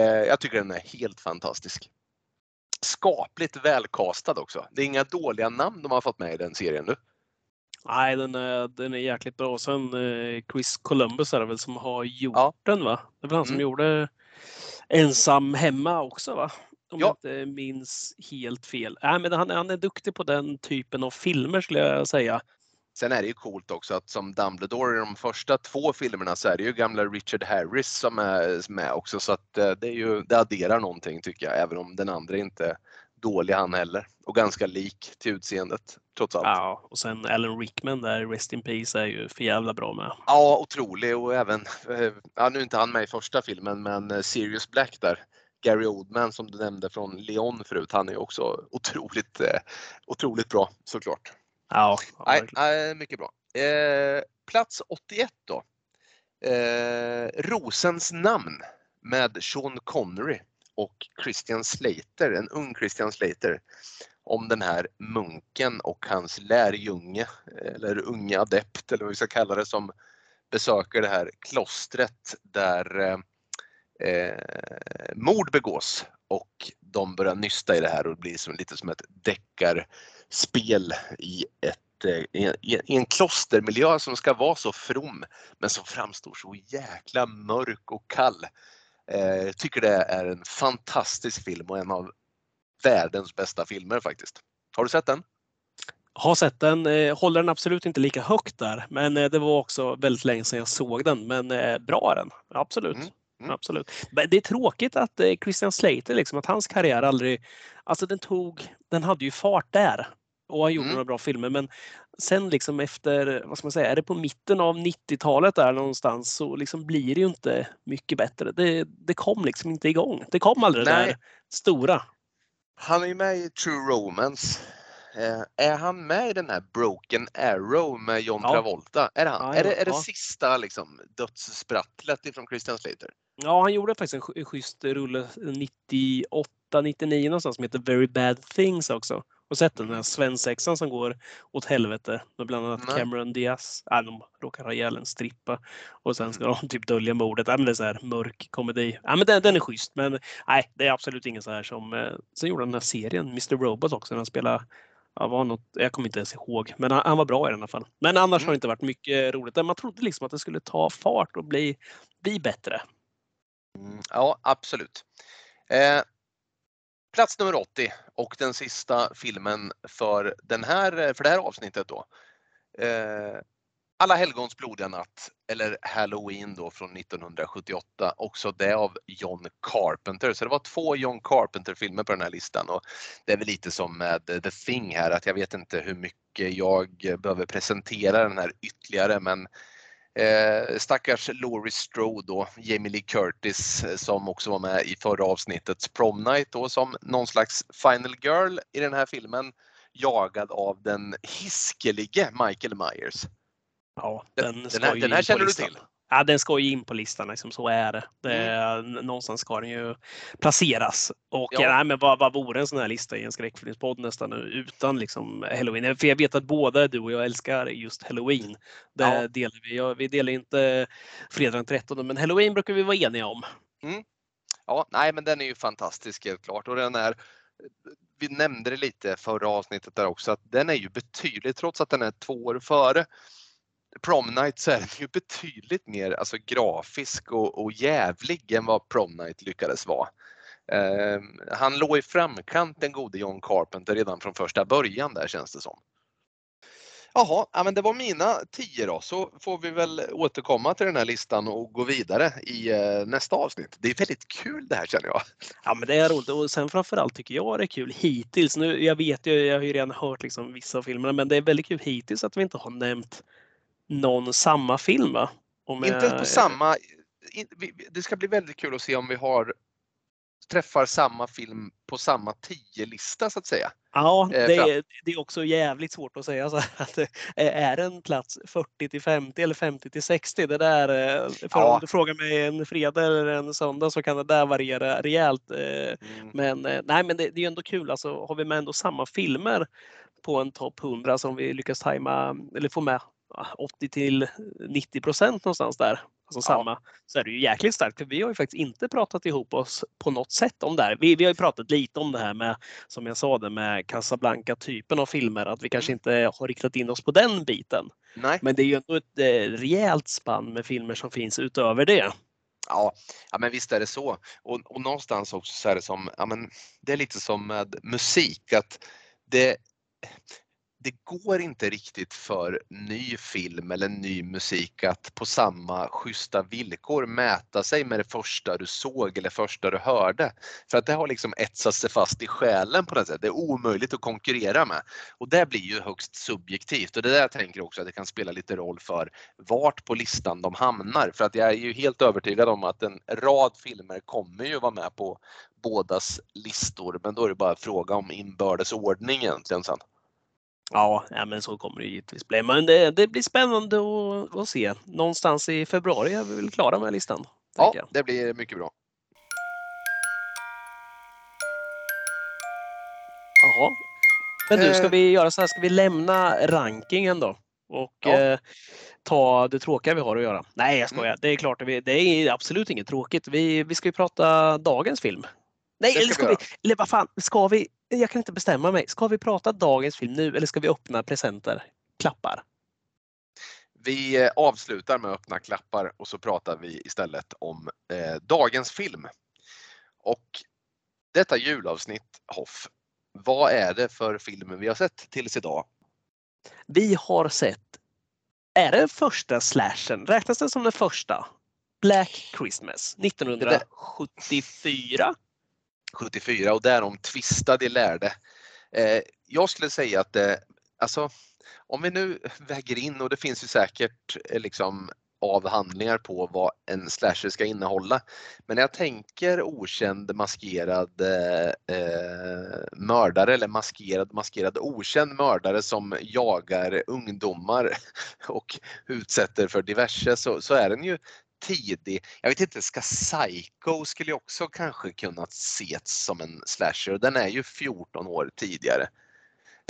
Eh, jag tycker den är helt fantastisk. Skapligt välkastad också. Det är inga dåliga namn de har fått med i den serien nu. Nej, den är, den är jäkligt bra. Sen eh, Chris Columbus är det väl som har gjort Ja. den va? Det var han som Mm. gjorde Ensam hemma också va? Om Ja. jag inte minns helt fel. Nej, men han, han är duktig på den typen av filmer skulle jag säga. Sen är det ju coolt också att som Dumbledore i de första två filmerna så är det ju gamla Richard Harris som är med också så att eh, det, är ju, det adderar någonting tycker jag även om den andra inte är dålig han heller och ganska lik till utseendet trots allt. Ja, Ja, och sen Alan Rickman där, Rest in Peace, är ju för jävla bra med. otrolig och även, eh, ja nu är inte han med i första filmen men eh, Sirius Black där, Gary Oldman som du nämnde från Leon förut, han är också otroligt, eh, otroligt bra såklart. Ja, Nej, mycket bra. Eh, plats 81 då. Eh, Rosens namn med Sean Connery och Christian Slater, en ung Christian Slater om den här munken och hans lärjunge eller unga adept eller vad vi ska kalla det som besöker det här klostret där eh, mord begås och de börjar nysta i det här och det blir som, lite som ett deckarspel i ett eh, i en- i en klostermiljö som ska vara så from men som framstår så jäkla mörk och kall. Eh, tycker det är en fantastisk film och en av världens bästa filmer faktiskt. Har du sett den? Har sett den, eh, håller den absolut inte lika högt där. Men eh, det var också väldigt länge sedan jag såg den. Men eh, bra är den, absolut. Mm, mm. absolut. Men det är tråkigt att eh, Christian Slater, liksom, att hans karriär aldrig... Alltså den tog... Den hade ju fart där. Och han gjorde Mm. några bra filmer. Men sen liksom efter, vad ska man säga, är det på mitten av 90-talet där någonstans så liksom blir det ju inte mycket bättre. Det, det kom liksom inte igång. Det kom aldrig det Nej. där stora. Han är ju med i True Romance. Eh, är han med i den här Broken Arrow med John Ja. Travolta? Är han? Ja, är, det, är det ja. sista liksom, dödssprattlet ifrån Christian Slater? Ja, han gjorde faktiskt en sch- schysst rulle 98, 99 någonstans som heter Very Bad Things också. Och sett den här svensexan som går åt helvete med bland annat Nej. Cameron Diaz. Äh, de råkar ha ihjäl en strippa och sen ska de typ dölja mordet. Äh, men det är så här mörk komedi. Äh, men den, den är schysst men nej, det är absolut ingen så här som... Eh, sen gjorde han den här serien Mr Robot också när han spelade Ja, var något, jag kommer inte ens ihåg, men han, han var bra i alla fall. Men annars Mm. har det inte varit mycket roligt. Man trodde liksom att det skulle ta fart och bli, bli bättre. Mm, ja, absolut. Eh, plats nummer 80 och den sista filmen för, den här, för det här avsnittet då. Eh, alla helgons blodiga natt, eller Halloween då från 1978, också det av John Carpenter. Så det var två John Carpenter-filmer på den här listan och det är väl lite som med The Thing här att jag vet inte hur mycket jag behöver presentera den här ytterligare men Eh, stackars Laurie Strode och Jamie Lee Curtis som också var med i förra avsnittets Prom Night då som någon slags Final Girl i den här filmen jagad av den hiskelige Michael Myers. Ja, Den, den, den, ska här, den in här på känner du till? Ja, den ska ju in på listan, liksom, så är det. det Någonstans ska den ju placeras. Och Ja. nej, men vad, vad vore en sån här lista i en skräckfilmspodd nästan utan liksom Halloween? För jag vet att båda du och jag älskar just Halloween. Det Ja. delar vi. Ja, vi delar inte fredag den 13 men Halloween brukar vi vara eniga om. Ja, nej men den är ju fantastisk helt klart och den är vi nämnde det lite förra avsnittet där också att den är ju betydligt, trots att den är två år före Prom Night så är den ju betydligt mer alltså, grafisk och, och jävlig än vad Prom Night lyckades vara. Eh, han låg i framkant den gode John Carpenter redan från första början där känns det som. Jaha, ja, men det var mina tio då så får vi väl återkomma till den här listan och gå vidare i eh, nästa avsnitt. Det är väldigt kul det här känner jag. Ja, men det är roligt och sen framförallt tycker jag det är kul hittills. Nu, jag vet ju, jag har ju redan hört liksom vissa av filmerna, men det är väldigt kul hittills att vi inte har nämnt någon samma film va? Om Inte på samma, det ska bli väldigt kul att se om vi har träffar samma film på samma 10-lista så att säga. Ja, eh, det är, det är också jävligt svårt att säga så att det är en plats 40 till 50 eller 50 till 60. Det där, eh, för Ja. om du frågar mig en fredag eller en söndag så kan det där variera rejält. eh, Men eh, nej, men det, det är ändå kul. Alltså, har vi med ändå samma filmer på en topp 100 som vi lyckas tajma eller få med 80 till 90 procent någonstans där. Alltså Ja. samma. Så är det ju jäkligt starkt. För vi har ju faktiskt inte pratat ihop oss på något sätt om det här. Vi, vi har ju pratat lite om det här med, som jag sa, det med Casablanca-typen av filmer. Att vi kanske Mm. inte har riktat in oss på den biten. Nej, Men det är ju ändå ett eh, rejält spann med filmer som finns utöver det. ja, ja men visst är det så. Och, och någonstans också så är det som, ja men det är lite som med musik att det det går inte riktigt för ny film eller ny musik att på samma schyssta villkor mäta sig med det första du såg eller första du hörde. För att det har liksom etsat sig fast i själen på något sätt. Det är omöjligt att konkurrera med. Och det blir ju högst subjektivt och det där jag tänker också att det kan spela lite roll för vart på listan de hamnar. För att jag är ju helt övertygad om att en rad filmer kommer ju vara med på bådas listor men då är det bara fråga om inbördes ordning egentligen sen. Ja, ja men så kommer det givetvis bli. Men det, det blir spännande att, att se. Någonstans i februari är vi väl klara med listan. Ja, det blir mycket bra. Jaha. Men du, ska Eh. vi göra så här? Ska vi lämna rankingen då? Och Ja. eh, ta det tråkiga vi har att göra? Nej, jag skojar. Mm. Det är klart, det är absolut inget tråkigt. Vi, vi ska ju prata dagens film. Nej, eller ska vi, eller vad fan, ska vi? Jag kan inte bestämma mig. Ska vi prata dagens film nu eller ska vi öppna presenter? Klappar? Vi eh, avslutar med öppna klappar och så pratar vi istället om eh, dagens film. Och detta julavsnitt, Hoff, vad är det för filmer vi har sett tills idag? Vi har sett, är det första slashen? Räknas den som den första? Black Christmas 1974. 74 och därom tvista de lärde. Eh, jag skulle säga att det, alltså om vi nu väger in och det finns ju säkert eh, liksom avhandlingar på vad en slasher ska innehålla. Men när jag tänker okänd maskerad eh, eh, mördare eller maskerad maskerad okänd mördare som jagar ungdomar och utsätter för diverse så, så är den ju tidig. Jag vet inte, ska Psycho skulle ju också kanske kunnat ses som en slasher. Den är ju 14 år tidigare.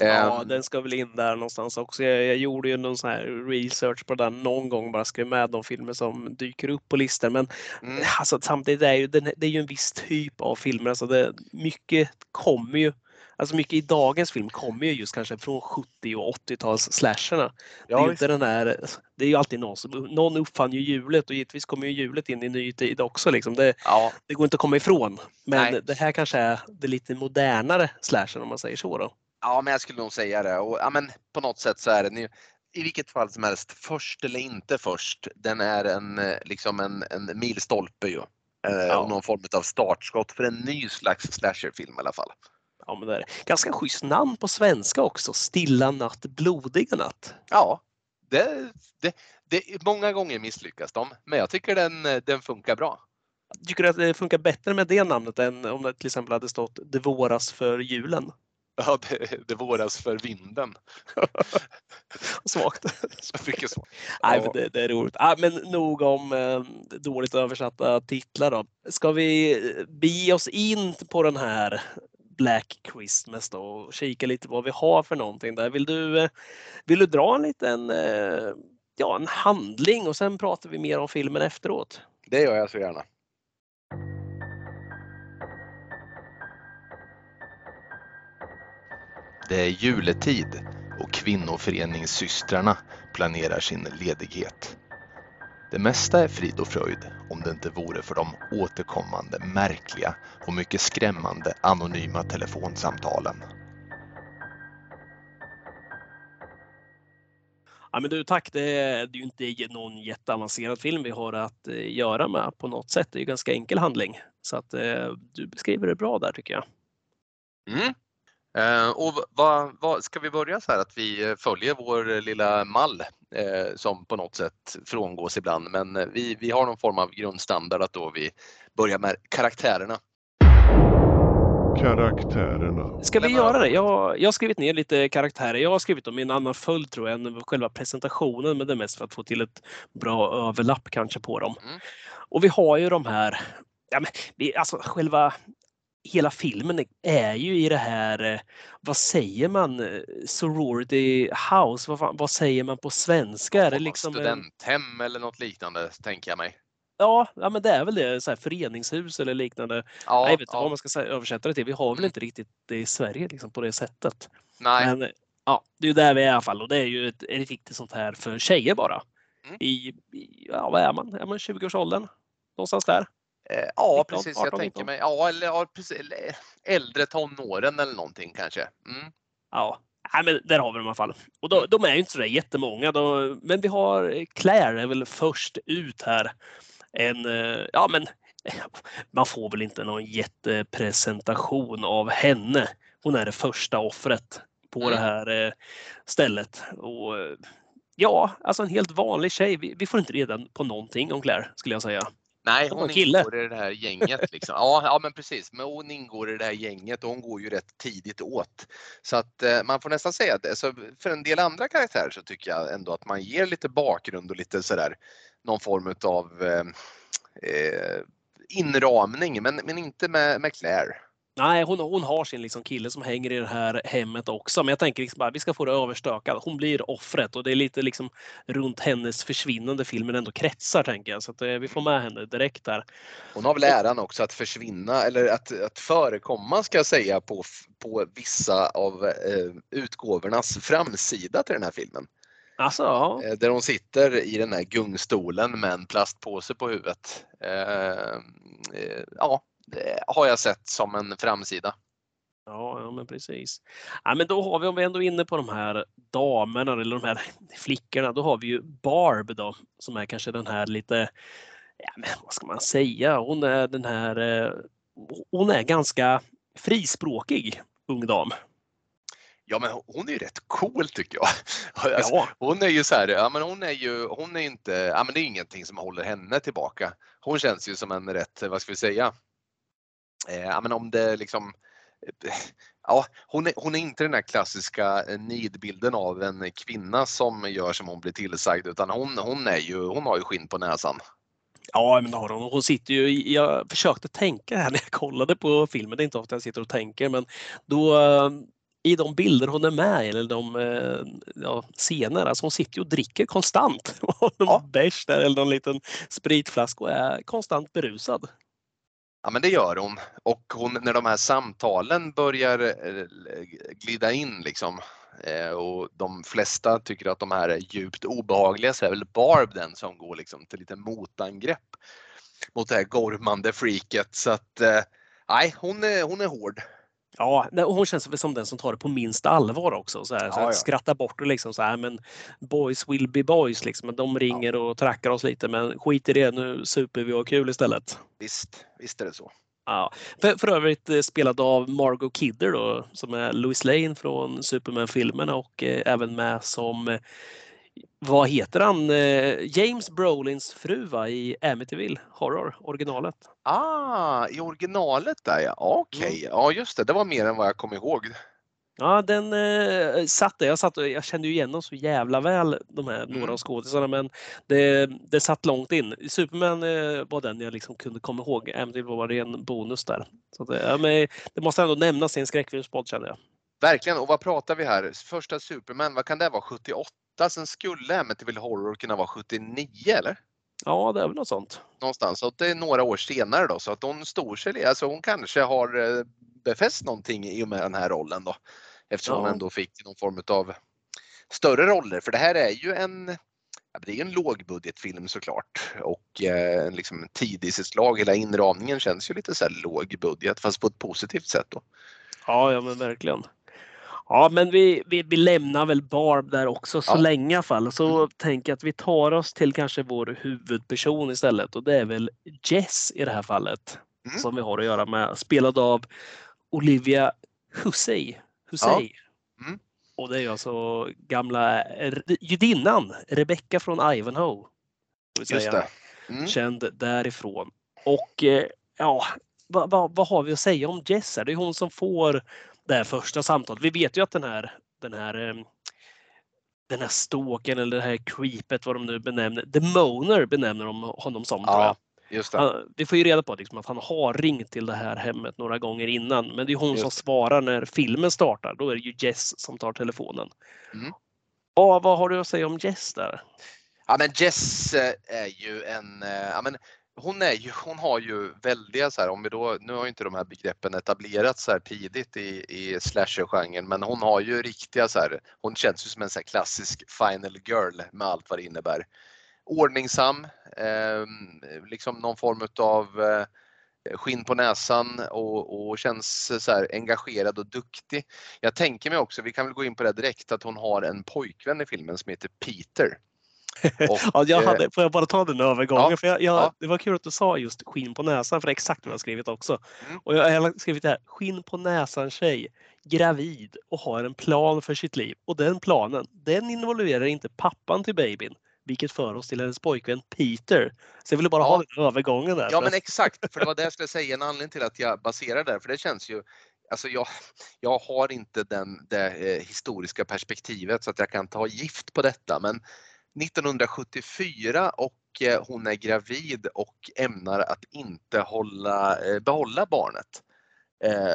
Ja, Ehm, den ska väl in där någonstans också. Jag, jag gjorde ju någon sån här research på den någon gång, bara skrev med de filmer som dyker upp på listan. Men mm, alltså, samtidigt är ju, det är ju en viss typ av filmer. Alltså det, mycket kommer ju, alltså mycket i dagens film kommer ju just kanske från 70 och 80-tals slasherna. det är ja, inte den här, det är ju alltid någon som, någon uppfann ju hjulet och givetvis kommer ju hjulet in i ny tid också. Liksom. Det, ja, det går inte att komma ifrån. Men Nej. det här kanske är det lite modernare slashen om man säger så. Då. ja, men jag skulle nog säga det. Och, ja, men på något sätt så är den ju i vilket fall som helst, först eller inte först, den är en, liksom en, en milstolpe ju. Eh, Ja. Någon form av startskott för en ny slags slasherfilm i alla fall. Ja, men det är. Ganska schysst namn på svenska också. Stilla natt, blodiga natt. Ja, det, det, det, många gånger misslyckas de, men jag tycker den, den funkar bra. Tycker du att det funkar bättre med det namnet än om det till exempel hade stått Det våras för julen? Ja, det, det våras för vinden. Svagt. Mycket så. Nej, men det, det är roligt. Ah, men nog om eh, dåligt översatta titlar då. Ska vi eh, bege oss in på den här Black Christmas då och kika lite vad vi har för någonting där. Vill du, eh, vill du dra en liten eh, ja, en handling och sen pratar vi mer om filmen efteråt? Det gör jag så gärna. Det är juletid och kvinnoföreningssystrarna planerar sin ledighet. Det mesta är frid och fröjd om det inte vore för de återkommande märkliga och mycket skrämmande anonyma telefonsamtalen. Ja, men du, tack. Det är, det är ju inte någon jätteavancerad film vi har att eh, göra med på något sätt. Det är ju ganska enkel handling. Så att eh, du beskriver det bra där tycker jag. Mm. Eh, och vad, vad, ska vi börja så här att vi följer vår lilla mall som på något sätt frångås ibland men eh, vi, vi har någon form av grundstandard att då vi börjar med karaktärerna. Karaktärerna. Ska vi göra det? Jag, jag har skrivit ner lite karaktärer. Jag har skrivit dem i en annan följd tror jag än själva presentationen men det är mest för att få till ett bra överlapp kanske på dem. Mm. Och vi har ju de här, ja men vi, alltså själva Hela filmen är ju i det här, eh, vad säger man, eh, sorority house, vad, fan, vad säger man på svenska? Är det liksom en, Studenthem eller något liknande tänker jag mig. ja, ja, men det är väl det, så här föreningshus eller liknande. Ja, jag vet inte ja. vad man ska säga, översätta det till. Vi har väl Mm. inte riktigt det i Sverige liksom, på det sättet. Nej, Men ja, det är ju där vi är i alla fall och det är ju ett, ett riktigt sånt här för tjejer bara. Mm. I, i, ja vad är man? Är man 20-årsåldern? Någonstans där. Eh, ja 19, precis. Jag 18, tänker 19. mig, ja eller ja, precis, äldre tonåren eller någonting kanske. Mm. Ja, Nej, men där har vi dem i alla fall. Och då, de är ju inte så där jättemånga. Då, men vi har Claire är väl först ut här. En, eh, ja men man får väl inte någon jättepresentation av henne. Hon är det första offret på Mm. det här eh, stället. Och, eh, ja, alltså en helt vanlig tjej. Vi, vi får inte reda på någonting om Claire skulle jag säga. Nej, hon kille. ingår i det här gänget. Liksom. Ja, ja, men precis. Men hon ingår i det här gänget och hon går ju rätt tidigt åt. Så att eh, man får nästan säga det. Så för en del andra karaktärer så tycker jag ändå att man ger lite bakgrund och lite sådär någon form av eh, eh, inramning, men, men inte med, med Claire. Nej, hon, hon har sin liksom kille som hänger i det här hemmet också. Men jag tänker liksom bara, vi ska få det överstökat. Hon blir offret och det är lite liksom runt hennes försvinnande filmen ändå kretsar tänker jag. Så att eh, vi får med henne direkt där. Hon har väl äran också att försvinna eller att, att förekomma ska jag säga på, på vissa av eh, utgåvornas framsida till den här filmen. Alltså, ja. Eh, Där hon sitter i den här gungstolen med en plastpåse på huvudet. Eh, eh, ja, har jag sett som en framsida. Ja, ja men precis. Ja, men då har vi, om vi ändå är inne på de här damerna eller de här flickorna, då har vi ju Barb då som är kanske den här lite, ja men vad ska man säga, hon är den här, eh, hon är ganska frispråkig ung dam. Ja men hon är ju rätt cool tycker jag. Alltså, Ja, Hon är ju så här, ja men hon är ju, hon är inte, ja men det är ingenting som håller henne tillbaka. Hon känns ju som en rätt, vad ska vi säga, eh, ja men om det liksom, eh, ja hon är, hon är inte den här klassiska eh, nidbilden av en kvinna som gör som hon blir tillsagd utan hon, hon är ju, hon har ju skinn på näsan. ja men det har hon. Hon sitter ju, jag försökte tänka här när jag kollade på filmen, det är inte ofta jag sitter och tänker, men då eh, i de bilder hon är med i, eller de eh, ja, scener, alltså hon sitter och dricker konstant. Och någon Ja. bärs där eller någon liten spritflaska och är konstant berusad. Ja men det gör hon och hon, när de här samtalen börjar eh, glida in liksom eh, och de flesta tycker att de här är djupt obehagliga så är väl Barb den som går liksom till lite motangrepp mot det här gormande freaket så att eh, nej hon är, hon är hård. Ja, hon känns väl som den som tar det på minsta allvar också. Så här, så Ja, här, ja. Skrattar bort och liksom så här, men boys will be boys liksom. De ringer och trackar oss lite, men skit i det, nu super vi och har kul istället. Visst, visst är det så. Ja. För, för övrigt eh, spelad av Margot Kidder då, som är Louis Lane från Superman-filmerna och eh, även med som, eh, vad heter han, eh, James Brolins fru va, i Amityville Horror, originalet. Ah, i originalet där ja. Okej, ja just det. Det var mer än vad jag kom ihåg. Ja, den eh, satt där. Jag, satt, jag kände ju igen dem så jävla väl, de här några Mm. av skådisarna, men det, det satt långt in. Superman eh, var den jag liksom kunde komma ihåg. Amityville var en bonus där. Så det, ja, men det måste ändå nämnas i en skräckfilmspodd känner jag. Verkligen. Och vad pratar vi här? Första Superman, vad kan det vara? 78? Sen skulle Amityville Horror kunna vara 79 eller? Ja, det är väl något sånt. Någonstans. Så det är några år senare då. Så att hon står sig. Alltså hon kanske har eh, befäst någonting i och med den här rollen då. Eftersom Ja. hon ändå fick någon form av större roller. För det här är ju en det är en lågbudgetfilm såklart och eh, liksom en tidig i sitt slag. Hela inramningen känns ju lite så här låg budget fast på ett positivt sätt då. Ja, ja men verkligen. Ja, men vi, vi, vi lämnar väl Barb där också så Ja. länge i alla fall. Så tänker jag att vi tar oss till kanske vår huvudperson istället och det är väl Jess i det här fallet. Mm. Som vi har att göra med. Spelad av Olivia Hussey. Hussey. Mm. Och det är alltså gamla judinnan Rebecca från Ivanhoe. Just det. Mm. Känd därifrån. Och eh, ja, vad, vad, vad har vi att säga om Jess? Det är hon som får det här första samtalet. Vi vet ju att den här, den här eh, den här stalken eller det här creepet, vad de nu benämner, The Moaner benämner de honom som. tror jag. Ja, just det. Han, vi får ju reda på liksom, att han har ringt till det här hemmet några gånger innan. Men det är hon Just som svarar när filmen startar. Då är det ju Jess som tar telefonen. Mm. Ja, vad har du att säga om Jess där? Ja men Jess eh, är ju en, eh, ja men hon är ju, hon har ju väldiga så här, om vi då, nu har ju inte de här begreppen etablerats så här tidigt i, i slasher-genren men hon har ju riktiga så här, hon känns ju som en så här klassisk final girl med allt vad det innebär. Ordningsam, eh, liksom någon form utav eh, skinn på näsan och, och känns så här engagerad och duktig. Jag tänker mig också, vi kan väl gå in på det direkt, att hon har en pojkvän i filmen som heter Peter. Och, Ja, jag eh, hade, får jag bara ta den övergången? ja, för jag, jag, ja. Det var kul att du sa just skinn på näsan, för det är exakt vad jag har skrivit också. Mm. Och jag har skrivit det här, skinn på näsan tjej, gravid och har en plan för sitt liv. Och den planen, den involverar inte pappan till babyn. Vilket för oss till hennes pojkvän Peter. Så jag ville bara Ja. ha den övergången där. Ja men exakt, för det var det jag skulle säga, en anledning till att jag baserar det, för det känns ju Alltså jag, jag har inte den, det eh, historiska perspektivet så att jag kan ta gift på detta men 1974 och eh, hon är gravid och ämnar att inte hålla, eh, behålla barnet. Eh,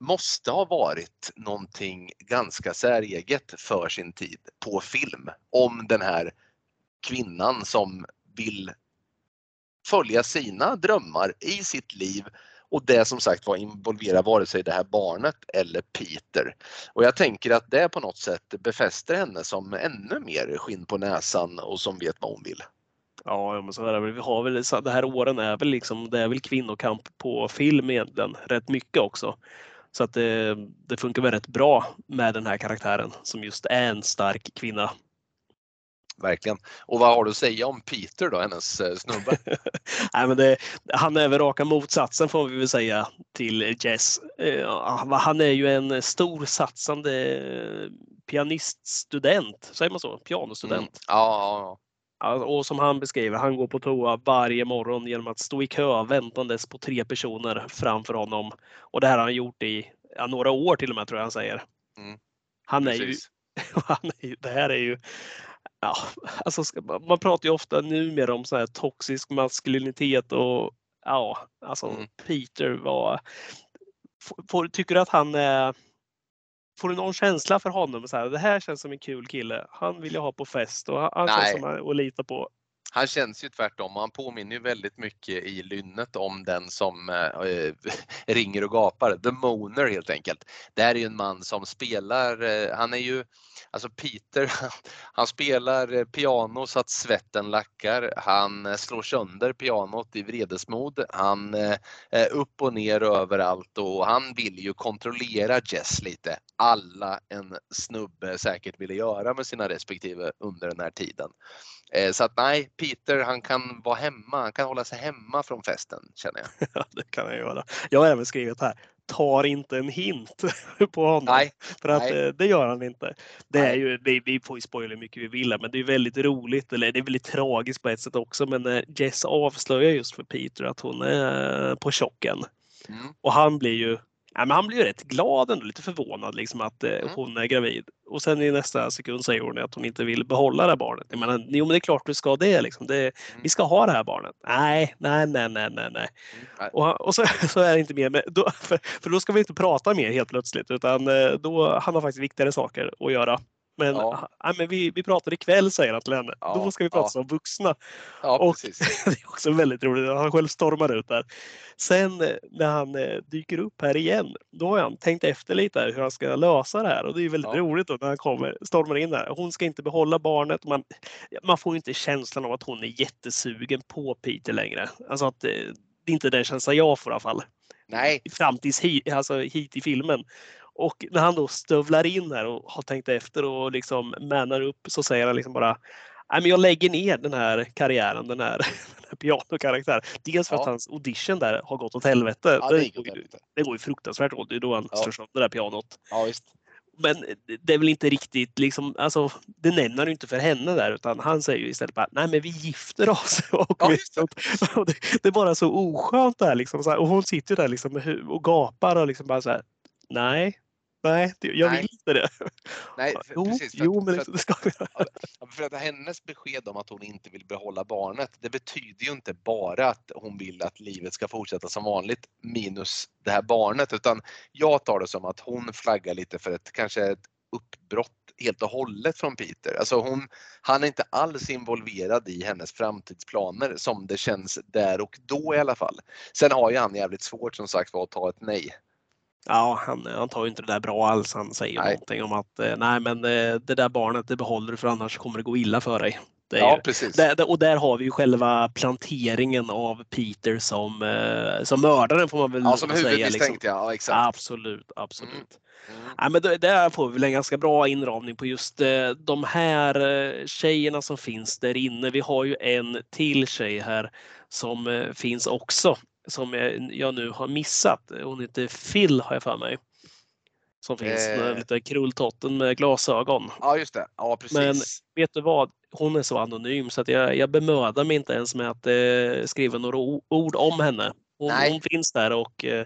måste ha varit någonting ganska säreget för sin tid på film om den här kvinnan som vill följa sina drömmar i sitt liv och det som sagt var involverar vare sig det här barnet eller Peter. Och jag tänker att det på något sätt befäster henne som ännu mer skinn på näsan och som vet vad hon vill. Ja, men så är det väl. Vi har väl, det här åren är väl liksom, det är väl kvinnokamp på film egentligen, rätt mycket också. Så att det, det funkar väl rätt bra med den här karaktären som just är en stark kvinna. Verkligen. Och vad har du att säga om Peter då, hennes eh, snubbe? Nej, men det, han är väl raka motsatsen får vi väl säga till Jess. Eh, Han är ju en stor satsande pianiststudent, säger man så? Pianostudent. Mm. Ja, ja, och som han beskriver, han går på toa varje morgon genom att stå i kö väntandes på tre personer framför honom. Och det här har han gjort i ja, några år till och med tror jag han säger. Mm, Han är ju, han är ju, det här är ju, ja, alltså ska, man pratar ju ofta numera om så här toxisk maskulinitet och ja, alltså Mm. Peter var, får, tycker du att han är Får du någon känsla för honom? Så här, det här känns som en kul kille. Han vill jag ha på fest och han han Nej. känns som att lita på. Han känns ju tvärtom. Han påminner ju väldigt mycket i lynnet om den som eh, ringer och gapar. The Moaner helt enkelt. Det här är ju en man som spelar, eh, han är ju, alltså Peter, han spelar eh, piano så att svetten lackar. Han eh, slår sönder pianot i vredesmod. Han eh, är upp och ner överallt och han vill ju kontrollera Jess lite. Alla en snubbe säkert ville göra med sina respektive under den här tiden. Eh, Så att nej, Peter han kan vara hemma, han kan hålla sig hemma från festen känner jag. Ja, det kan jag göra. Jag har även skrivit här. Tar inte en hint på honom. Nej, För att nej. eh, det gör han inte. Det är ju, vi, vi får ju spoila hur mycket vi vill men det är väldigt roligt, eller det är väldigt tragiskt på ett sätt också. Men när Jess avslöjar just för Peter att hon är på chocken. Mm. Och han blir ju Ja, men han blir ju rätt glad ändå, lite förvånad liksom att eh, Mm. hon är gravid. Och sen i nästa sekund säger hon att hon inte vill behålla det här barnet. Jag menar, jo men det är klart du ska det. Liksom. det vi ska ha det här barnet. Nej, nej, nej, nej, nej. nej. Mm. Och, och så, så är det inte mer. Då, för, för då ska vi inte prata mer helt plötsligt utan eh, då, han har faktiskt viktigare saker att göra. Men, Ja. ja. men vi, vi pratar ikväll säger han till henne. Ja, Då ska vi prata ja. som vuxna. Ja, Och- precis. Det är också väldigt roligt. Han själv stormar ut där. Sen eh, när han eh, dyker upp här igen, då har han tänkt efter lite här hur han ska lösa det här. Och det är väldigt roligt då när han kommer, stormar in där. Hon ska inte behålla barnet. Man, man får ju inte känslan av att hon är jättesugen på Peter längre. Alltså att eh, det är inte den känslan jag får i alla fall. Nej, Fram tills hit, alltså hit i filmen. Och när han då stövlar in här och har tänkt efter och liksom manar upp så säger han liksom bara Nej, men jag lägger ner den här karriären, den här, den här pianokaraktären. Dels för att Ja. hans audition där har gått åt helvete. ja, det, går ju, det går ju fruktansvärt åt. Det är då han Ja. slår sönder det här pianot. Ja. Men det är väl inte riktigt liksom, alltså det nämner ju inte för henne där utan han säger ju istället bara nej men vi gifter oss. Och, Ja, det. och det, det är bara så oskönt där liksom. Så här, och hon sitter där liksom och gapar och liksom bara så här, nej, nej, jag Nej. vill inte det. Nej, för, jo, precis. För, jo men för, att, det ska vi göra. för att hennes besked om att hon inte vill behålla barnet, det betyder ju inte bara att hon vill att livet ska fortsätta som vanligt minus det här barnet, utan jag tar det som att hon flaggar lite för ett kanske ett uppbrott helt och hållet från Peter. Alltså hon, han är inte alls involverad i hennes framtidsplaner som det känns där och då i alla fall. Sen har ju han jävligt svårt som sagt var att ta ett nej. Ja, han, han tar ju inte det där bra alls. Han säger Nej. någonting om att eh, nej men eh, det där barnet det behåller du för annars kommer det gå illa för dig. Det Ja, ju, precis. där, och där har vi ju själva planteringen av Peter som, eh, som mördaren får man väl Ja, som säga. Liksom. huvudmisstänkt ja, ja exakt. Absolut, absolut. Mm. Ja, men det- där får vi väl en ganska bra inramning på just de här tjejerna som finns där inne. Vi har ju en till tjej här som finns också som jag, nu har missat. Hon heter Phil har jag för mig. Som finns, Eh. eh, lite krulltotten med glasögon. Ja just det, ja precis. Men- Vet du vad? Hon är så anonym så att jag, jag bemödar mig inte ens med att eh, skriva några ord om henne. Hon, Nej. hon finns där och eh,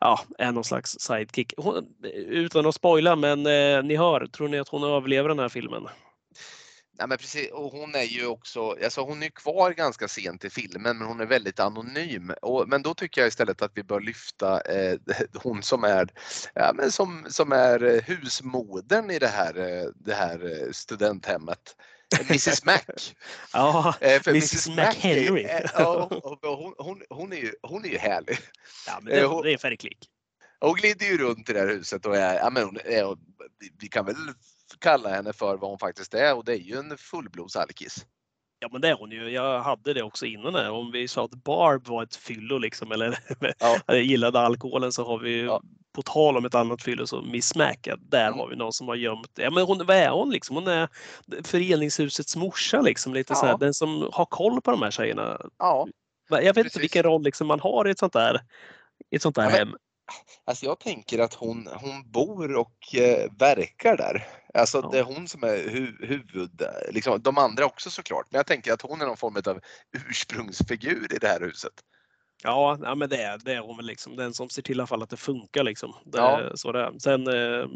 ja, är någon slags sidekick. Hon, utan att spoila, men eh, ni hör, tror ni att hon överlever den här filmen? Nej, men precis. Och hon är ju också, alltså hon är kvar ganska sent i filmen men hon är väldigt anonym. Och, men då tycker jag istället att vi bör lyfta eh, hon som är, ja, men som, som är eh, husmodern i det här, eh, det här eh, studenthemmet. Mrs Mac. Ja, för Mrs. McHenry. är- eh, ja, hon, hon, hon, är ju, hon är ju härlig. ja men det, hon- det är färgklick. Hon glider ju runt i det här huset och är, ja, men hon vi kan väl kalla henne för vad hon faktiskt är och det är ju en fullblodsalkis. Ja men det är hon ju. Jag hade det också innan här. Om vi sa att Barb var ett fyllo liksom eller Ja. gillade alkoholen så har vi ju Ja. på tal om ett annat fyllo så Miss Mac. ja, Där Mm. har vi någon som har gömt. Ja men hon, vad är hon liksom? Hon är föreningshusets morsa liksom. Lite så här, Ja. den som har koll på de här tjejerna. Ja, Jag vet Precis. inte vilken roll liksom man har i ett sånt där, i ett sånt där Ja, hem. Alltså jag tänker att hon, hon bor och eh, verkar där. Alltså Ja. det är hon som är hu huvud, liksom, de andra också såklart. Men jag tänker att hon är någon form av ursprungsfigur i det här huset. Ja, ja men det är, det är hon väl liksom. Den som ser till i alla fall att det funkar liksom. Det Ja. så det. Sen eh,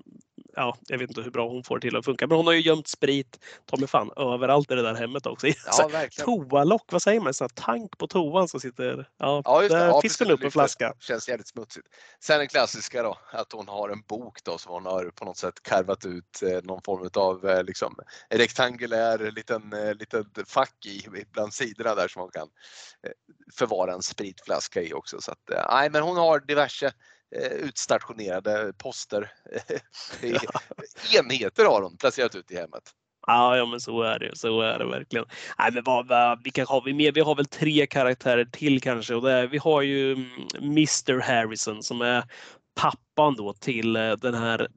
ja, jag vet inte hur bra hon får det till att funka. Men hon har ju gömt sprit, ta mig fan, överallt i det där hemmet också. Så Ja, verkligen. Toalock, vad säger man? Så tank på toan som sitter... Ja, Ja, just det. där Ja, fiskar hon upp en flaska. Känns jävligt smutsigt. Sen den klassiska då, att hon har en bok då som hon har på något sätt karvat ut eh, någon form av eh, liksom, rektangulär liten, eh, liten fack i bland sidorna där som hon kan förvara en spritflaska i också. Så att, nej, men hon har diverse utstationerade poster. Enheter har hon placerat ut i hemmet. Ja, ja, men så är det. Så är det verkligen. Nej, men vad, vad, vilka har vi mer? Vi har väl tre karaktärer till kanske. Och är, vi har ju mm, Mr Harrison som är pappan då till eh, den här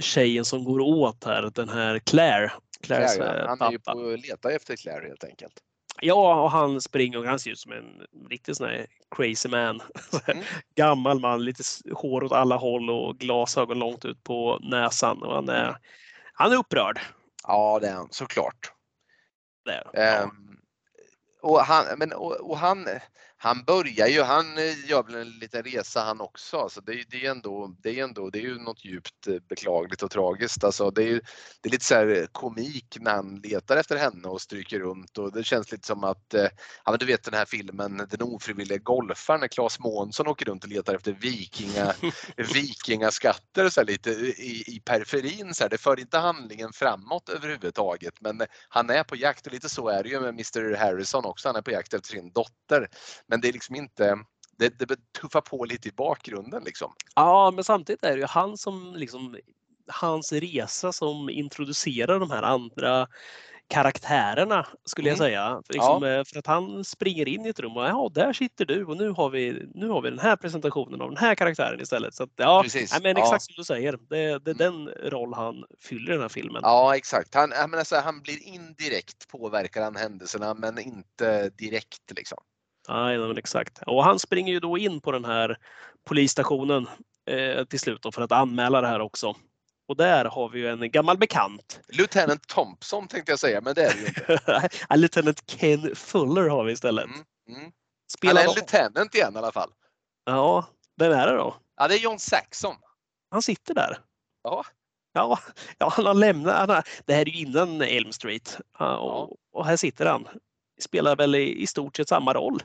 tjejen som går åt här, den här Claire. Claires Claire, eh, ja. Han är ju på leta efter Claire helt enkelt. Ja, och han springer och han ser ut som en riktig sån här crazy man. Mm. Gammal man, lite hår åt alla håll och glasögon långt ut på näsan. Och han, är, han är upprörd. Ja, det är han såklart. Där. Ehm, och han, men, och, och han, han börjar ju, han eh, gör väl en liten resa han också. Alltså det, är- det är ändå, det är ändå, det är ju något djupt eh, beklagligt och tragiskt. Alltså det är, det är lite så här komik när han letar efter henne och stryker runt och det känns lite som att, eh, ja men du vet den här filmen Den ofrivilliga golfaren när Claes Månsson åker runt och letar efter vikinga, vikingaskatter så lite i, i periferin. Så här. Det för inte handlingen framåt överhuvudtaget men han är på jakt och lite så är det ju med Mr Harrison också. Han är på jakt efter sin dotter. Men det är liksom inte, det, det tuffar på lite i bakgrunden liksom. Ja, men samtidigt är det ju han som liksom hans resa som introducerar de här andra karaktärerna skulle jag Mm. säga. För, liksom, eh, för att han springer in i ett rum och ja, där sitter du och nu har vi, nu har vi den här presentationen av den här karaktären istället. Så att, ja, Precis. men Ja. exakt som du säger. Det, det är Mm. den roll han fyller i den här filmen. Ja exakt. Han, jag menar så här, han blir indirekt påverkar han händelserna men inte direkt liksom. Nej, men exakt. Och han springer ju då in på den här polisstationen eh, till slut för att anmäla det här också. Och där har vi ju en gammal bekant. Lieutenant Thompson tänkte jag säga men det är det ju inte. Ja, Lieutenant Ken Fuller har vi istället. Mm, mm. Han är en lieutenant igen i alla fall. Ja, vem är det då? Ja det är John Saxon. Han sitter där. Ja. Ja, ja han har lämnat. Han har, det här är ju innan Elm Street. Ja, och, och här sitter han. Spelar väl i, i stort sett samma roll.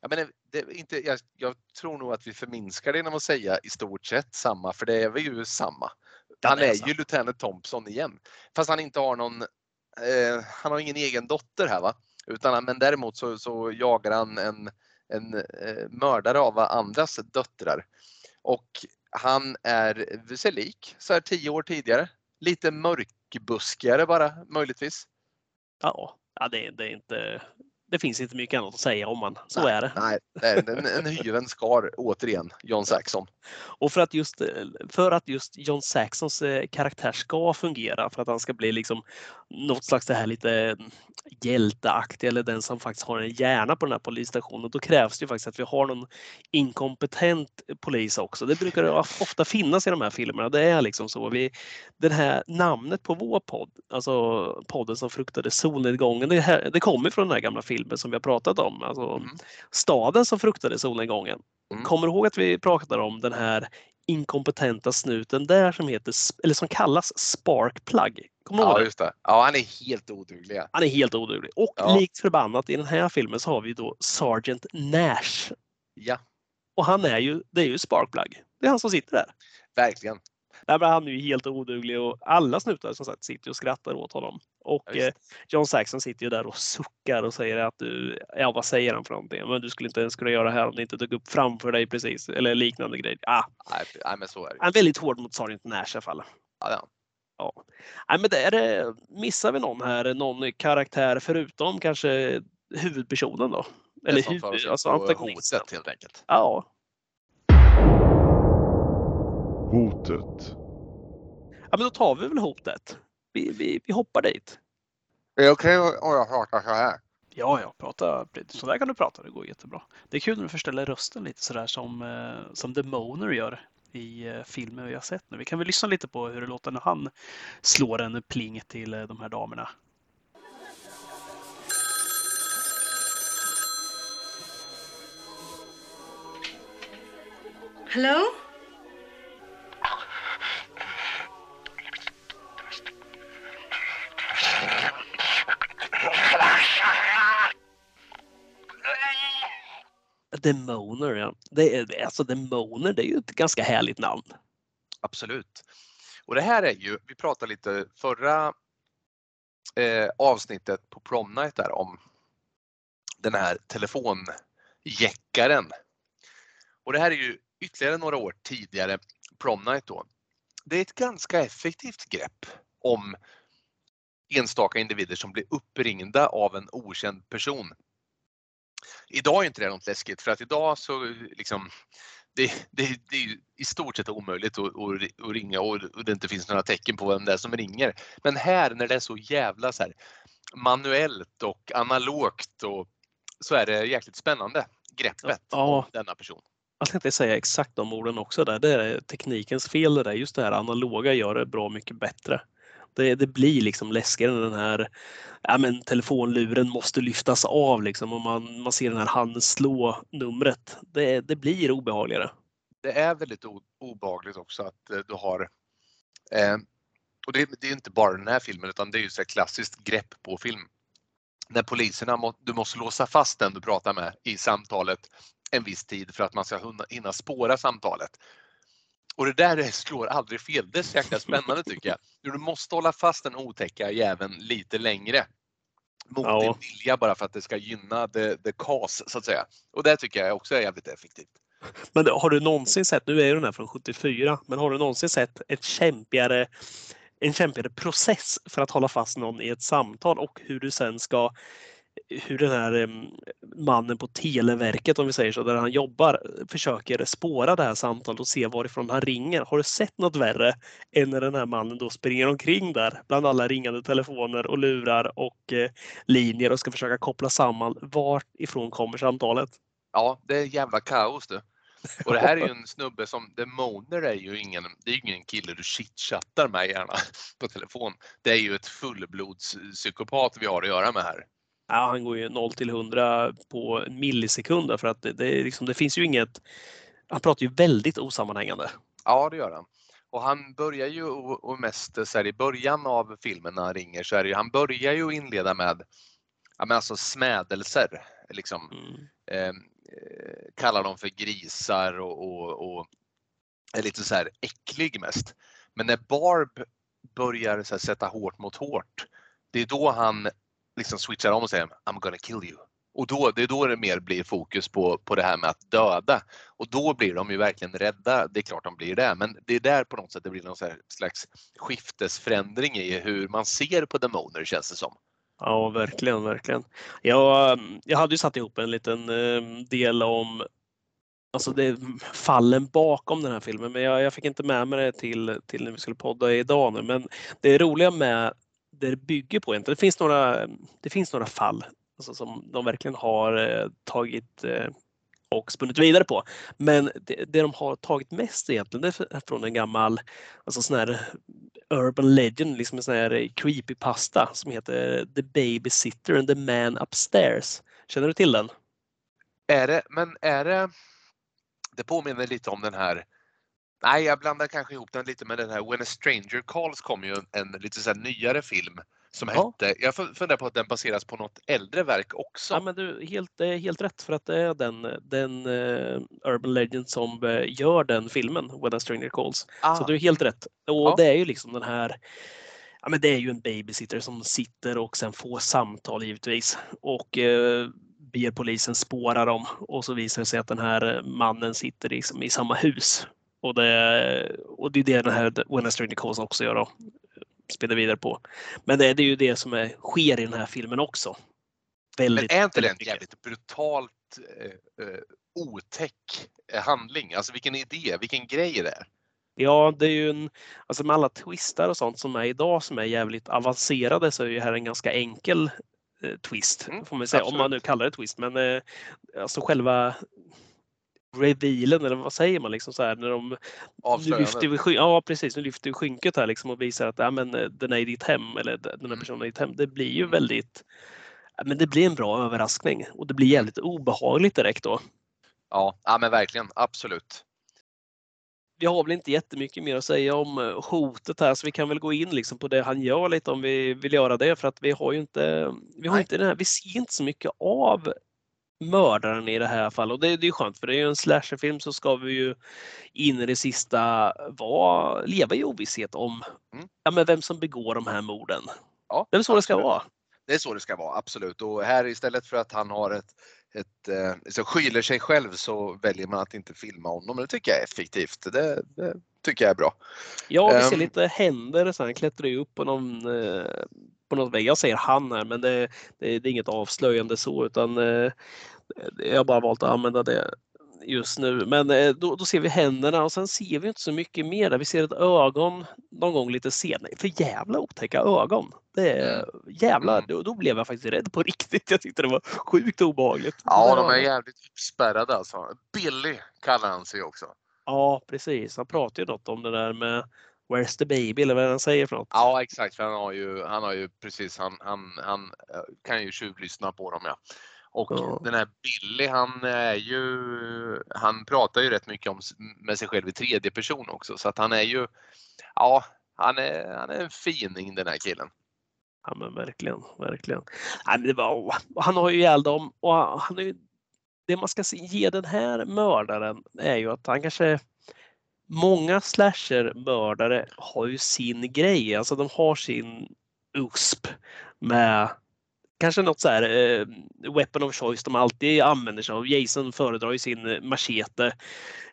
Jag, menar, det är inte, jag, jag tror nog att vi förminskar det genom att säga i stort sett samma för det är väl ju samma. Ja, Han är är ju Lieutenant Thompson igen. Fast han inte har någon, eh, han har ingen egen dotter här va. Utan, men däremot så, så jagar han en, en eh, mördare av andras döttrar. Och han är sig lik så här tio år tidigare. Lite mörkbuskigare bara möjligtvis. Ja, ja det, det är inte. Det finns inte mycket annat att säga om han. Så är det. Nej, det en, en hyven skar återigen, John Saxon. Och för att just, för att just John Saxons eh, karaktär ska fungera, för att han ska bli liksom något slags det här lite mm, hjälteaktig eller den som faktiskt har en hjärna på den här polisstationen, då krävs det ju faktiskt att vi har någon inkompetent polis också. Det brukar det ofta finnas i de här filmerna. Det är liksom så. Vi, den här namnet på vår podd, alltså podden som fruktade solnedgången, det, här, det kommer från den här gamla filmen som vi har pratat om. Alltså Mm. staden som fruktade solnedgången. Mm. Kommer du ihåg att vi pratade om den här inkompetenta snuten där som heter, eller som kallas Sparkplug? Kommer Ja, just det. Ja, han är helt oduglig. Han är helt oduglig. Och Ja. likt förbannat i den här filmen så har vi då Sergeant Nash. Ja, Och han är ju, det är ju Sparkplug. Det är han som sitter där. verkligen. Nej, men han är ju helt oduglig och alla snutar som sagt sitter och skrattar åt honom. Och Ja, eh, John Saxon sitter ju där och suckar och säger att du, ja vad säger han för någonting? Men du skulle inte ens kunna göra det här om det inte dök upp framför dig precis. Eller liknande grejer. Ah, Nej, nej, men så är det. han är väldigt hård mot Sergeant Nash i alla fall. Ja, ja. Ja. Nej, men det är, det- missar vi någon här? Någon karaktär förutom kanske huvudpersonen då? Eller huvud, alltså antagonisten. hotet helt enkelt. Ja. Hotet. ja, men då tar vi väl hotet. Vi, vi, vi hoppar dit. Är det okej om jag pratar så här? Ja, ja, prata. Så där kan du prata. Det går jättebra. Det är kul när du förställer rösten lite sådär som, eh, som The Moner gör i eh, filmen vi har sett nu. Vi kan väl lyssna lite på hur det låter när han slår en pling till eh, de här damerna. Hello? Demoner, ja. Det är, alltså Demoner, det är ju ett ganska härligt namn. Absolut. Och det här är ju, vi pratade lite förra eh, avsnittet på Prom Night där om den här telefonjäckaren. Och det här är ju ytterligare några år tidigare Prom Night då. Det är ett ganska effektivt grepp om enstaka individer som blir uppringda av en okänd person. Idag är inte det något läskigt för att idag så liksom det, det, det är i stort sett omöjligt att, att, att ringa och det inte finns några tecken på vem det är som ringer. Men här när det är så jävla så här manuellt och analogt och så är det jäkligt spännande greppet Ja. om denna person. Jag tänkte säga exakt de orden också där. Det är teknikens fel det där. Just det här analoga gör det bra mycket bättre. Det, det blir liksom läskigare när den här ja, men telefonluren måste lyftas av liksom och man, man ser den här handen slå numret. Det, det blir obehagligare. Det är väldigt obehagligt också att eh, du har eh, och det, det är inte bara den här filmen utan det är ju så klassiskt grepp på film. När poliserna, må, du måste låsa fast den du pratar med i samtalet en viss tid för att man ska hinna spåra samtalet. Och det där slår aldrig fel. Det är så jäkla spännande tycker jag. Du måste hålla fast den otäcka jäveln lite längre. Mot Ja. din vilja bara för att det ska gynna the, the cause så att säga. Och det tycker jag också är jävligt effektivt. Men har du någonsin sett, nu är ju den här från 74, men har du någonsin sett ett kämpigare, en kämpigare process för att hålla fast någon i ett samtal och hur du sen ska hur den här em, mannen på Televerket, om vi säger så, där han jobbar, försöker spåra det här samtalet och se varifrån han ringer. Har du sett något värre än när den här mannen då springer omkring där bland alla ringande telefoner och lurar och eh, linjer och ska försöka koppla samman vart ifrån kommer samtalet? Ja, det är jävla kaos du. Och det här är ju en snubbe som, Demoner är ju ingen, det är ju ingen kille du chitchattar med gärna på telefon. Det är ju ett fullblodspsykopat vi har att göra med här. Ja, han går ju 0 till 100 på en millisekund där, för att det, det, liksom, det finns ju inget... Han pratar ju väldigt osammanhängande. Ja, det gör han. Och han börjar ju och, mest så här, i början av filmen när han ringer så är det ju, han börjar ju inleda med ja, men alltså smädelser. Liksom, Mm. eh, eh, kallar dem för grisar och, och, och är lite så här äcklig mest. Men när Barb börjar här, sätta hårt mot hårt, det är då han liksom switchar om och säger I'm gonna kill you. Och då, det är då det mer blir fokus på, på det här med att döda. Och då blir de ju verkligen rädda. Det är klart de blir det, men det är där på något sätt det blir någon så här slags skiftesförändring i hur man ser på demoner känns det som. Ja, verkligen, verkligen. Jag, jag hade ju satt ihop en liten eh, del om alltså det, fallen bakom den här filmen, men jag, jag fick inte med mig det till, till när vi skulle podda idag nu. Men det roliga med det bygger på egentligen, det finns några, det finns några fall alltså, som de verkligen har eh, tagit eh, och spunnit vidare på. Men det, det de har tagit mest egentligen det är från en gammal alltså sån här urban legend, liksom en sån här creepypasta som heter The Babysitter and the Man Upstairs. Känner du till den? Är det, men är det, det påminner lite om den här Nej, jag blandar kanske ihop den lite med den här When a Stranger Calls kom ju en, en lite så nyare film som Ja. hette, jag fun- funderar på att den baseras på något äldre verk också. Ja, men du, helt, är helt rätt för att det är den, den eh, Urban Legend som eh, gör den filmen, When a Stranger Calls. ah, Så du är helt rätt. Och Ja. det är ju liksom den här Ja, men det är ju en babysitter som sitter och sen får samtal givetvis och eh, ber polisen spåra dem och så visar det sig att den här mannen sitter liksom i samma hus. Och det, och det är det den här When a Stranger Calls också gör då. Spelar vidare på. Men det, det är ju det som är, sker i den här filmen också. men Väldigt, är inte det en jävligt brutalt eh, eh, otäck eh, handling? Alltså vilken idé, vilken grej det är. Ja, det är ju en, alltså med alla twistar och sånt som är idag som är jävligt avancerade så är ju här en ganska enkel eh, twist. Mm, får man säga, om man nu kallar det twist. Men eh, alltså själva revealen eller vad säger man liksom så här när de Avslöjande. lyfter vi, ja precis, nu lyfter vi skynket här liksom och visar att ja, men, eh, den är i ditt hem eller den här Mm. personen är i ditt hem. Det blir ju Mm. väldigt ja, men det blir en bra överraskning och det blir jävligt obehagligt direkt då. Ja, ja, men verkligen, absolut. vi har väl inte jättemycket mer att säga om eh, hotet här så vi kan väl gå in liksom på det han gör lite om vi vill göra det för att vi har ju inte, vi har Nej. inte den här, vi ser inte så mycket av mördaren i det här fallet. Och det, det är ju skönt för det är ju en slasherfilm så ska vi ju in i det sista vara, leva i ovisshet om Mm. ja, men vem som begår de här morden. Ja, Det är så det ska vara. Det är så det ska vara, absolut. Och här istället för att han har ett, ett eh, så skyller sig själv så väljer man att inte filma honom. Det tycker jag är effektivt. Det, det tycker jag är bra. Ja, vi ser Ehm. lite händer. Så han klättrar ju upp på någon, eh, på något vägg. Jag säger han här, men det, det, det är inget avslöjande så, utan eh, jag har bara valt att använda det just nu. Men eh, då, då ser vi händerna och sen ser vi inte så mycket mer. Där. Vi ser ett ögon någon gång lite senare. För jävla otäcka ögon. Det är jävla, Mm. då, då blev jag faktiskt rädd på riktigt. Jag tyckte det var sjukt obehagligt. Ja, de är jävligt uppspärrade alltså. Billy kallar han sig också. Ja, precis. Han pratar ju något om det där med Where's the baby eller vad han säger för något. Ja, exakt. För han har ju, han har ju precis, han, han, han eh, kan ju tjuvlyssna på dem ja. Och Ja. den här Billy, han är ju, han pratar ju rätt mycket om, med sig själv i tredje person också. Så att han är ju, ja, han är, han är en fining den här killen. Ja men verkligen, verkligen. Han har ju ihjäl dem och han är ju, det man ska ge den här mördaren är ju att han kanske Många slasher-mördare har ju sin grej, alltså de har sin USP med kanske något så här eh, weapon of choice de alltid använder sig av. Jason föredrar ju sin eh, machete.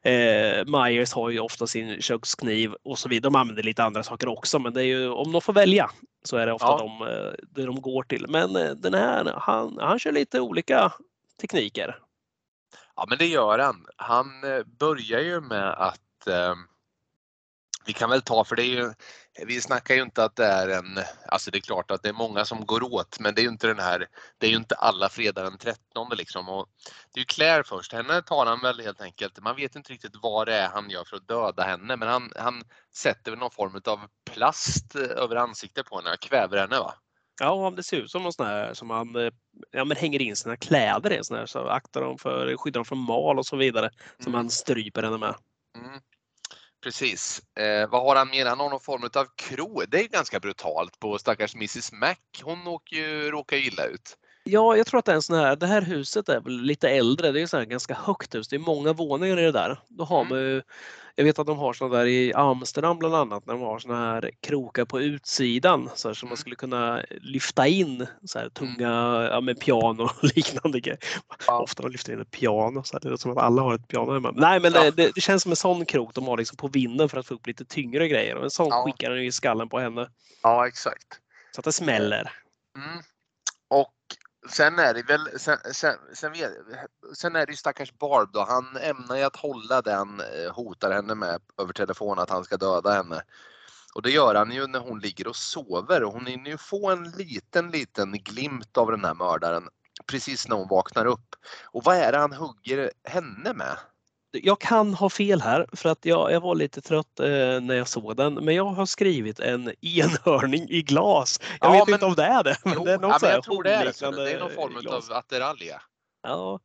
Eh, Myers har ju ofta sin kökskniv och så vidare. De använder lite andra saker också, men det är ju om de får välja så är det ofta Ja. de, eh, det de går till. Men eh, den här, han, han kör lite olika tekniker. Ja, men det gör han. Han börjar ju med att eh, vi kan väl ta, för det är ju, vi snackar ju inte att det är en, alltså det är klart att det är många som går åt, men det är ju inte den här, det är ju inte alla fredag den 13 liksom. Och det är ju Claire först, henne tar han väl helt enkelt, man vet inte riktigt vad det är han gör för att döda henne, men han, han sätter väl någon form av plast eh, över ansiktet på henne, kväver henne va? Ja, det ser ut som någon sån här som man eh, ja, men hänger in sina kläder i, sån här, så aktar dem för, skyddar dem från mal och så vidare. Som Mm. man stryper henne med. Mm. Precis. Eh, vad har han mer? Han har någon form av kro. Det är ganska brutalt på stackars Mrs Mac. Hon åker ju, råkar ju illa ut. Ja, jag tror att det är en sån här, det här huset är väl lite äldre. Det är så ganska högt hus. Det är många våningar i det där. Då har Mm. man ju, jag vet att de har såna där i Amsterdam bland annat, när de har såna här krokar på utsidan så här, som man Mm. skulle kunna lyfta in så här tunga, ja med piano och liknande grejer. Ja. Ofta de lyfter in ett piano, så här, det låter som att alla har ett piano hemma. Nej, men det, det, det känns som en sån krok de har liksom på vinden för att få upp lite tyngre grejer. Och en sån Ja. skickar den i skallen på henne Ja, exakt. så att det smäller. Mm. Och sen är det väl, sen, sen, sen, sen är det ju stackars Barb då. Han ämnar ju att hålla den, eh, hotar henne med över telefon att han ska döda henne. Och det gör han ju när hon ligger och sover och hon hinner ju få en liten, liten glimt av den här mördaren precis när hon vaknar upp. Och vad är det han hugger henne med? Jag kan ha fel här för att jag, jag var lite trött eh, när jag såg den. Men jag har skrivit en enhörning i glas. Jag Ja, vet men- inte om det är det. Men Jo, det är något ja, men jag tror det är det. Det är någon form glas. av attiralja. Ja.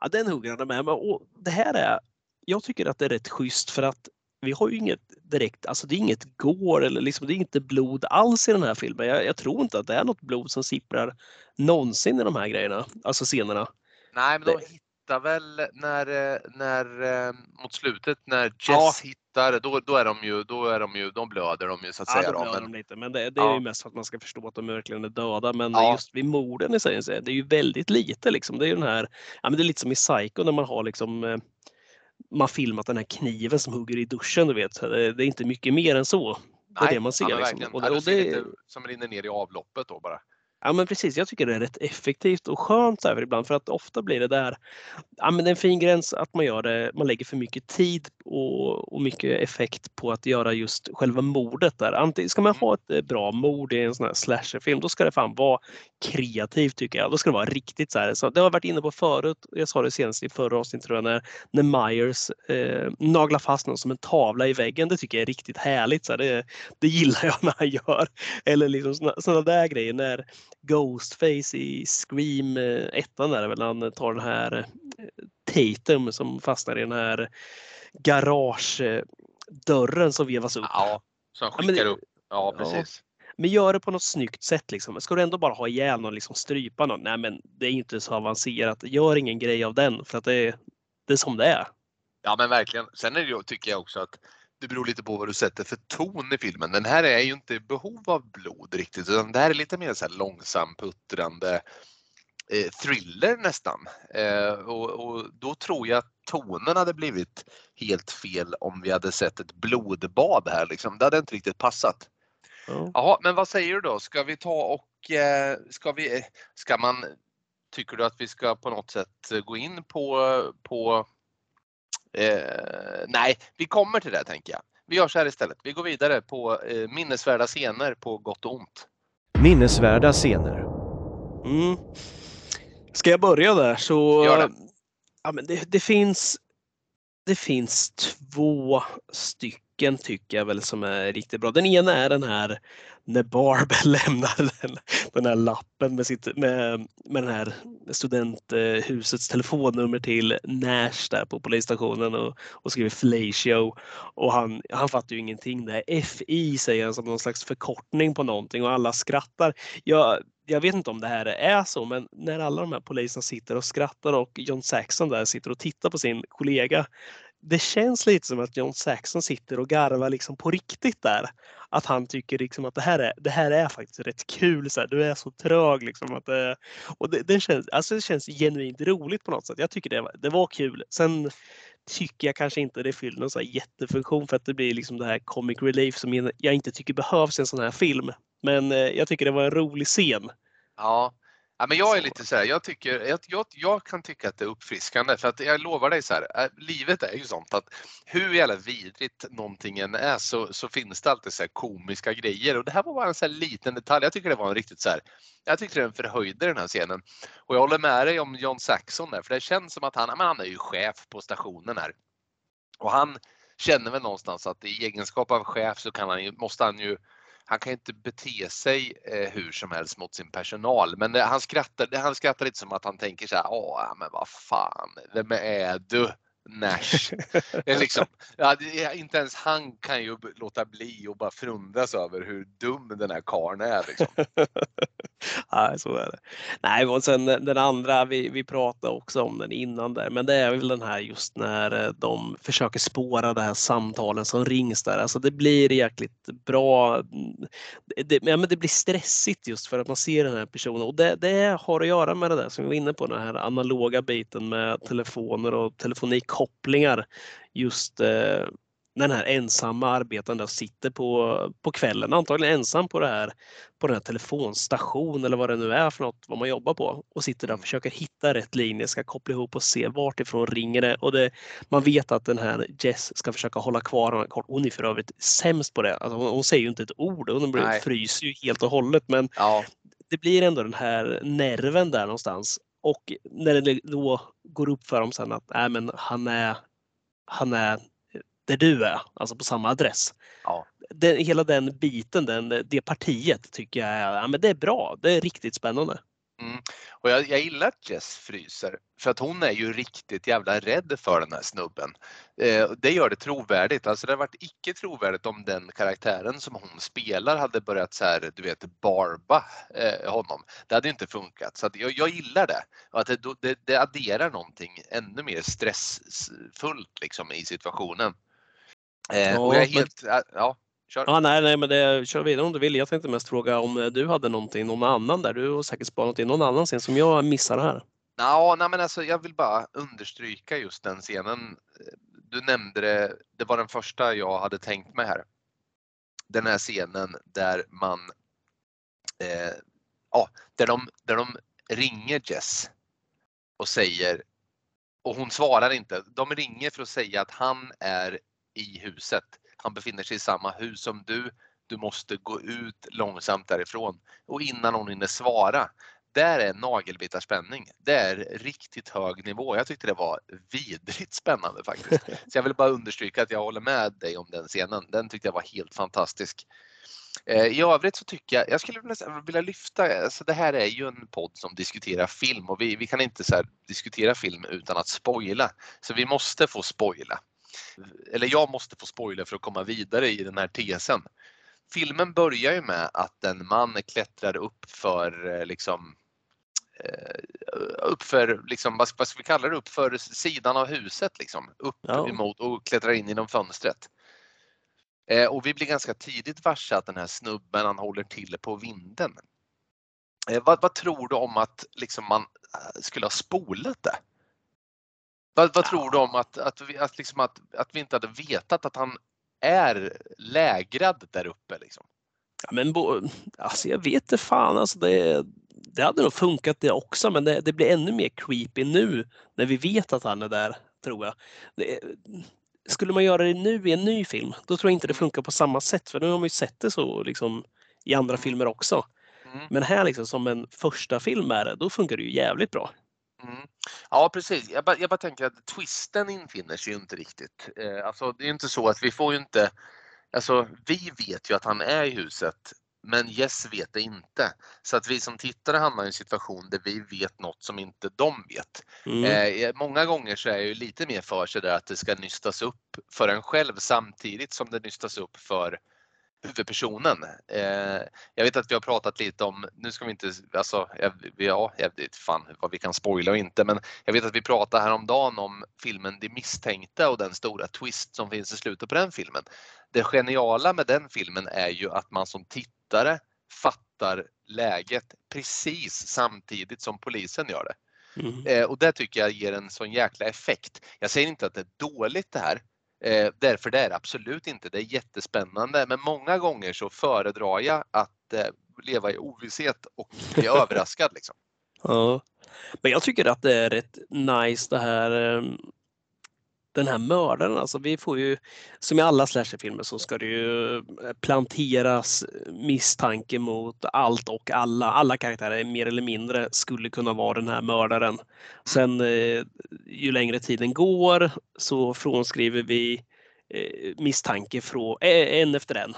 ja, den hugger han med. Men, och det här är, jag tycker att det är rätt schysst för att vi har ju inget direkt, alltså det är inget går eller liksom, det är inte blod alls i den här filmen. Jag, jag tror inte att det är något blod som sipprar någonsin i de här grejerna, alltså scenerna. Nej, men de hittar väl när, eh, när eh, mot slutet när Jess Ja. hittar, då, då är de ju, då är de ju, de blöder de ju så att Ja, säga. då blöder men, de lite, men det, det är Ja. ju mest för att man ska förstå att de verkligen är döda. Men Ja. just vid morden i sig, det är ju väldigt lite. Liksom. Det är ju den här, ja, men det är lite som i Psycho när man har liksom eh, man filmat den här kniven som hugger i duschen, du vet. Det, är inte mycket mer än så. Det är nej, det man ser. liksom. Och det, och det, som rinner ner i avloppet då bara. Ja men precis, jag tycker det är rätt effektivt och skönt här ibland för att ofta blir det där, ja men det är en fin gräns att man gör det, man lägger för mycket tid och, och mycket effekt på att göra just själva mordet där. Antingen ska man ha ett eh, bra mord i en sån här slasherfilm, då ska det fan vara kreativt tycker jag. Då ska det vara riktigt så här. Så det har jag varit inne på förut, jag sa det senast i förra avsnittet tror jag, när, när Myers eh, naglar fast någon som en tavla i väggen. Det tycker jag är riktigt härligt. Så här. Det, det gillar jag när han gör. Eller liksom såna där grejer när Ghostface i Scream 1 där väl han tar den här eh, Tatum som fastnar i den här garagedörren som vevas upp. Ja, så han Ja, men skickar upp. Ja, Ja. precis. Men gör det på något snyggt sätt. Liksom. Ska du ändå bara ha ihjäl någon, liksom strypa någon? Nej, men det är inte så avancerat. Gör ingen grej av den för att det är, det är som det är. Ja men verkligen. Sen är det tycker jag också att det beror lite på vad du sätter för ton i filmen. Den här är ju inte i behov av blod riktigt utan det här är lite mer så här långsam puttrande eh, thriller nästan. Eh, och, och, då tror jag att tonen hade blivit helt fel om vi hade sett ett blodbad här liksom. Det hade inte riktigt passat. Ja. Jaha, men vad säger du då? Ska vi ta och eh, ska vi, eh, ska man, tycker du att vi ska på något sätt gå in på, på eh, nej, vi kommer till det tänker jag. Vi gör så här istället. Vi går vidare på eh, minnesvärda scener på gott och ont. Minnesvärda scener. Mm. Ska jag börja där så... Gör det. Ja, men det, det, finns, det finns två stycken tycker jag väl som är riktigt bra. Den ena är den här när Barb lämnar den, den här lappen med, sitt, med, med den här studenthusets telefonnummer till Nash där på polisstationen och, och skriver Flatio. Och han, han fattar ju ingenting. där. FI säger han som någon slags förkortning på någonting och alla skrattar. Jag, jag vet inte om det här är så, men när alla de här poliserna sitter och skrattar och John Saxon där sitter och tittar på sin kollega. Det känns lite som att John Saxon sitter och garvar liksom på riktigt där. Att han tycker liksom att det här är, det här är faktiskt rätt kul. Så här. Du är så trög. Liksom att det, och det, det, känns, alltså det känns genuint roligt på något sätt. Jag tycker det, var- det var kul. Sen tycker jag kanske inte det fyller någon så här jättefunktion för att det blir liksom det här comic relief som jag- inte tycker behövs i en sån här film. Men eh, jag tycker det var en rolig scen. Ja. Ja, men jag är lite så här, jag, tycker, jag, jag, jag kan tycka att det är uppfriskande för att jag lovar dig så här, äh, livet är ju sånt att hur jävla vidrigt någonting än är så, så finns det alltid så här komiska grejer och det här var bara en så här liten detalj. Jag tycker det var en riktigt så här, jag tyckte den förhöjde den här scenen. Och jag håller med dig om John Saxon där för det känns som att han, men han är ju chef på stationen här. Och han känner väl någonstans att i egenskap av chef så kan han ju, måste han ju han kan inte bete sig eh, hur som helst mot sin personal. Men eh, han, skrattar, han skrattar lite som att han tänker så här, ja, men vad fan, vem är du? Nash. Det är liksom, ja, det inte ens han kan ju låta bli och bara förundras över hur dum den här karln är. Liksom. Nej, så är det. Nej, och sen den andra, vi, vi pratade också om den innan där, men det är väl den här just när eh, de försöker spåra de här samtalen som rings där. Alltså det blir jäkligt bra. Mm, Det, ja, men det blir stressigt just för att man ser den här personen och det, det har att göra med det där som vi var inne på, den här analoga biten med telefoner och telefonikopplingar. Just eh, när den här ensamma arbetaren där sitter på, på kvällen, antagligen ensam på det här på den här telefonstation eller vad det nu är för något, vad man jobbar på och sitter där och försöker hitta rätt linje, ska koppla ihop och se vart ifrån ringer det och det, man vet att den här Jess ska försöka hålla kvar honom. Hon är för övrigt sämst på det. Alltså hon, hon säger ju inte ett ord hon blir, fryser ju helt och hållet men Ja, det blir ändå den här nerven där någonstans och när det då går upp för dem sen att nej, men han är han är där du är, alltså på samma adress. Ja. Den, hela den biten, den, det partiet tycker jag är, ja, men det är bra. Det är riktigt spännande. Och jag, jag gillar att Jess fryser för att hon är ju riktigt jävla rädd för den här snubben. Eh, det gör det trovärdigt. Alltså det har varit icke trovärdigt om den karaktären som hon spelar hade börjat så här, du vet, barba eh, honom. Det hade inte funkat. Så jag, jag gillar det. Och att det, det, det adderar någonting ännu mer stressfullt liksom i situationen. Eh, och Ja, jag är men- helt, ja, ja, kör. Ja, nej, nej, men det, kör vidare om du vill. Jag tänkte mest fråga om eh, du hade någonting, någon annan där. Du har säkert spanat in någon annan scen som jag missar här. Ja, nej men alltså jag vill bara understryka just den scenen. Du nämnde det, det var den första jag hade tänkt mig här. Den här scenen där man, eh, ja, där de, där de ringer Jess och säger, och hon svarar inte. De ringer för att säga att han är i huset. Han befinner sig i samma hus som du. Du måste gå ut långsamt därifrån. Och innan hon hinner svara där är nagelbitarspänning. Det är riktigt hög nivå. Jag tyckte det var vidrigt spännande faktiskt. Så jag vill bara understryka att jag håller med dig om den scenen. Den tyckte jag var helt fantastisk. Eh, I övrigt så tycker jag, jag skulle vilja, vilja lyfta, alltså det här är ju en podd som diskuterar film och vi, vi kan inte så diskutera film utan att spoila. Så vi måste få spoila. Eller jag måste få spoila för att komma vidare i den här tesen. filmen börjar ju med att en man klättrar upp för eh, liksom eh, upp för, liksom, vad, ska vi kalla det, upp för sidan av huset liksom. Upp Ja. emot och klättrar in genom fönstret. Eh, och vi blir ganska tidigt varse att den här snubben han håller till på vinden. Eh, vad, vad tror du om att liksom, man eh, skulle ha spolat det? Vad, vad tror du om att, att, vi, att, liksom att, att vi inte hade vetat att han är lägrad där uppe? Liksom? Ja, men bo, alltså jag vet inte fan, alltså det, det hade nog funkat det också, men det, det blir ännu mer creepy nu när vi vet att han är där, tror jag. Det, skulle man göra det nu i en ny film, då tror jag inte det funkar på samma sätt, för nu har man ju sett det så liksom i andra filmer också. Mm. Men här liksom som en första film är det, då funkar det ju jävligt bra. Mm. Ja precis, jag bara, jag bara tänker att twisten infinner sig ju inte riktigt. Eh, alltså det är inte så att vi får ju inte, alltså vi vet ju att han är i huset men Jess vet det inte. Så att vi som tittare hamnar i en situation där vi vet något som inte de vet. Mm. Eh, många gånger så är jag ju lite mer för sig där att det ska nystas upp för en själv samtidigt som det nystas upp för huvudpersonen. Eh, jag vet att vi har pratat lite om, nu ska vi inte, alltså, ja, jag vet fan vad vi kan spoila och inte, men jag vet att vi pratade häromdagen om filmen De misstänkta och den stora twist som finns i slutet på den filmen. Det geniala med den filmen är ju att man som tittare fattar läget precis samtidigt som polisen gör det. Mm. Eh, och det tycker jag ger en sån jäkla effekt. Jag säger inte att det är dåligt det här. Eh, därför det är det absolut inte. Det är jättespännande men många gånger så föredrar jag att eh, leva i ovisshet och bli överraskad. Liksom. Ja. Men jag tycker att det är rätt nice det här ehm, den här mördaren, alltså vi får ju som i alla slasherfilmer så ska det ju eh, planteras misstanke mot allt och alla. Alla karaktärer mer eller mindre skulle kunna vara den här mördaren. Sen eh, ju längre tiden går så frånskriver vi eh, misstanke från en efter en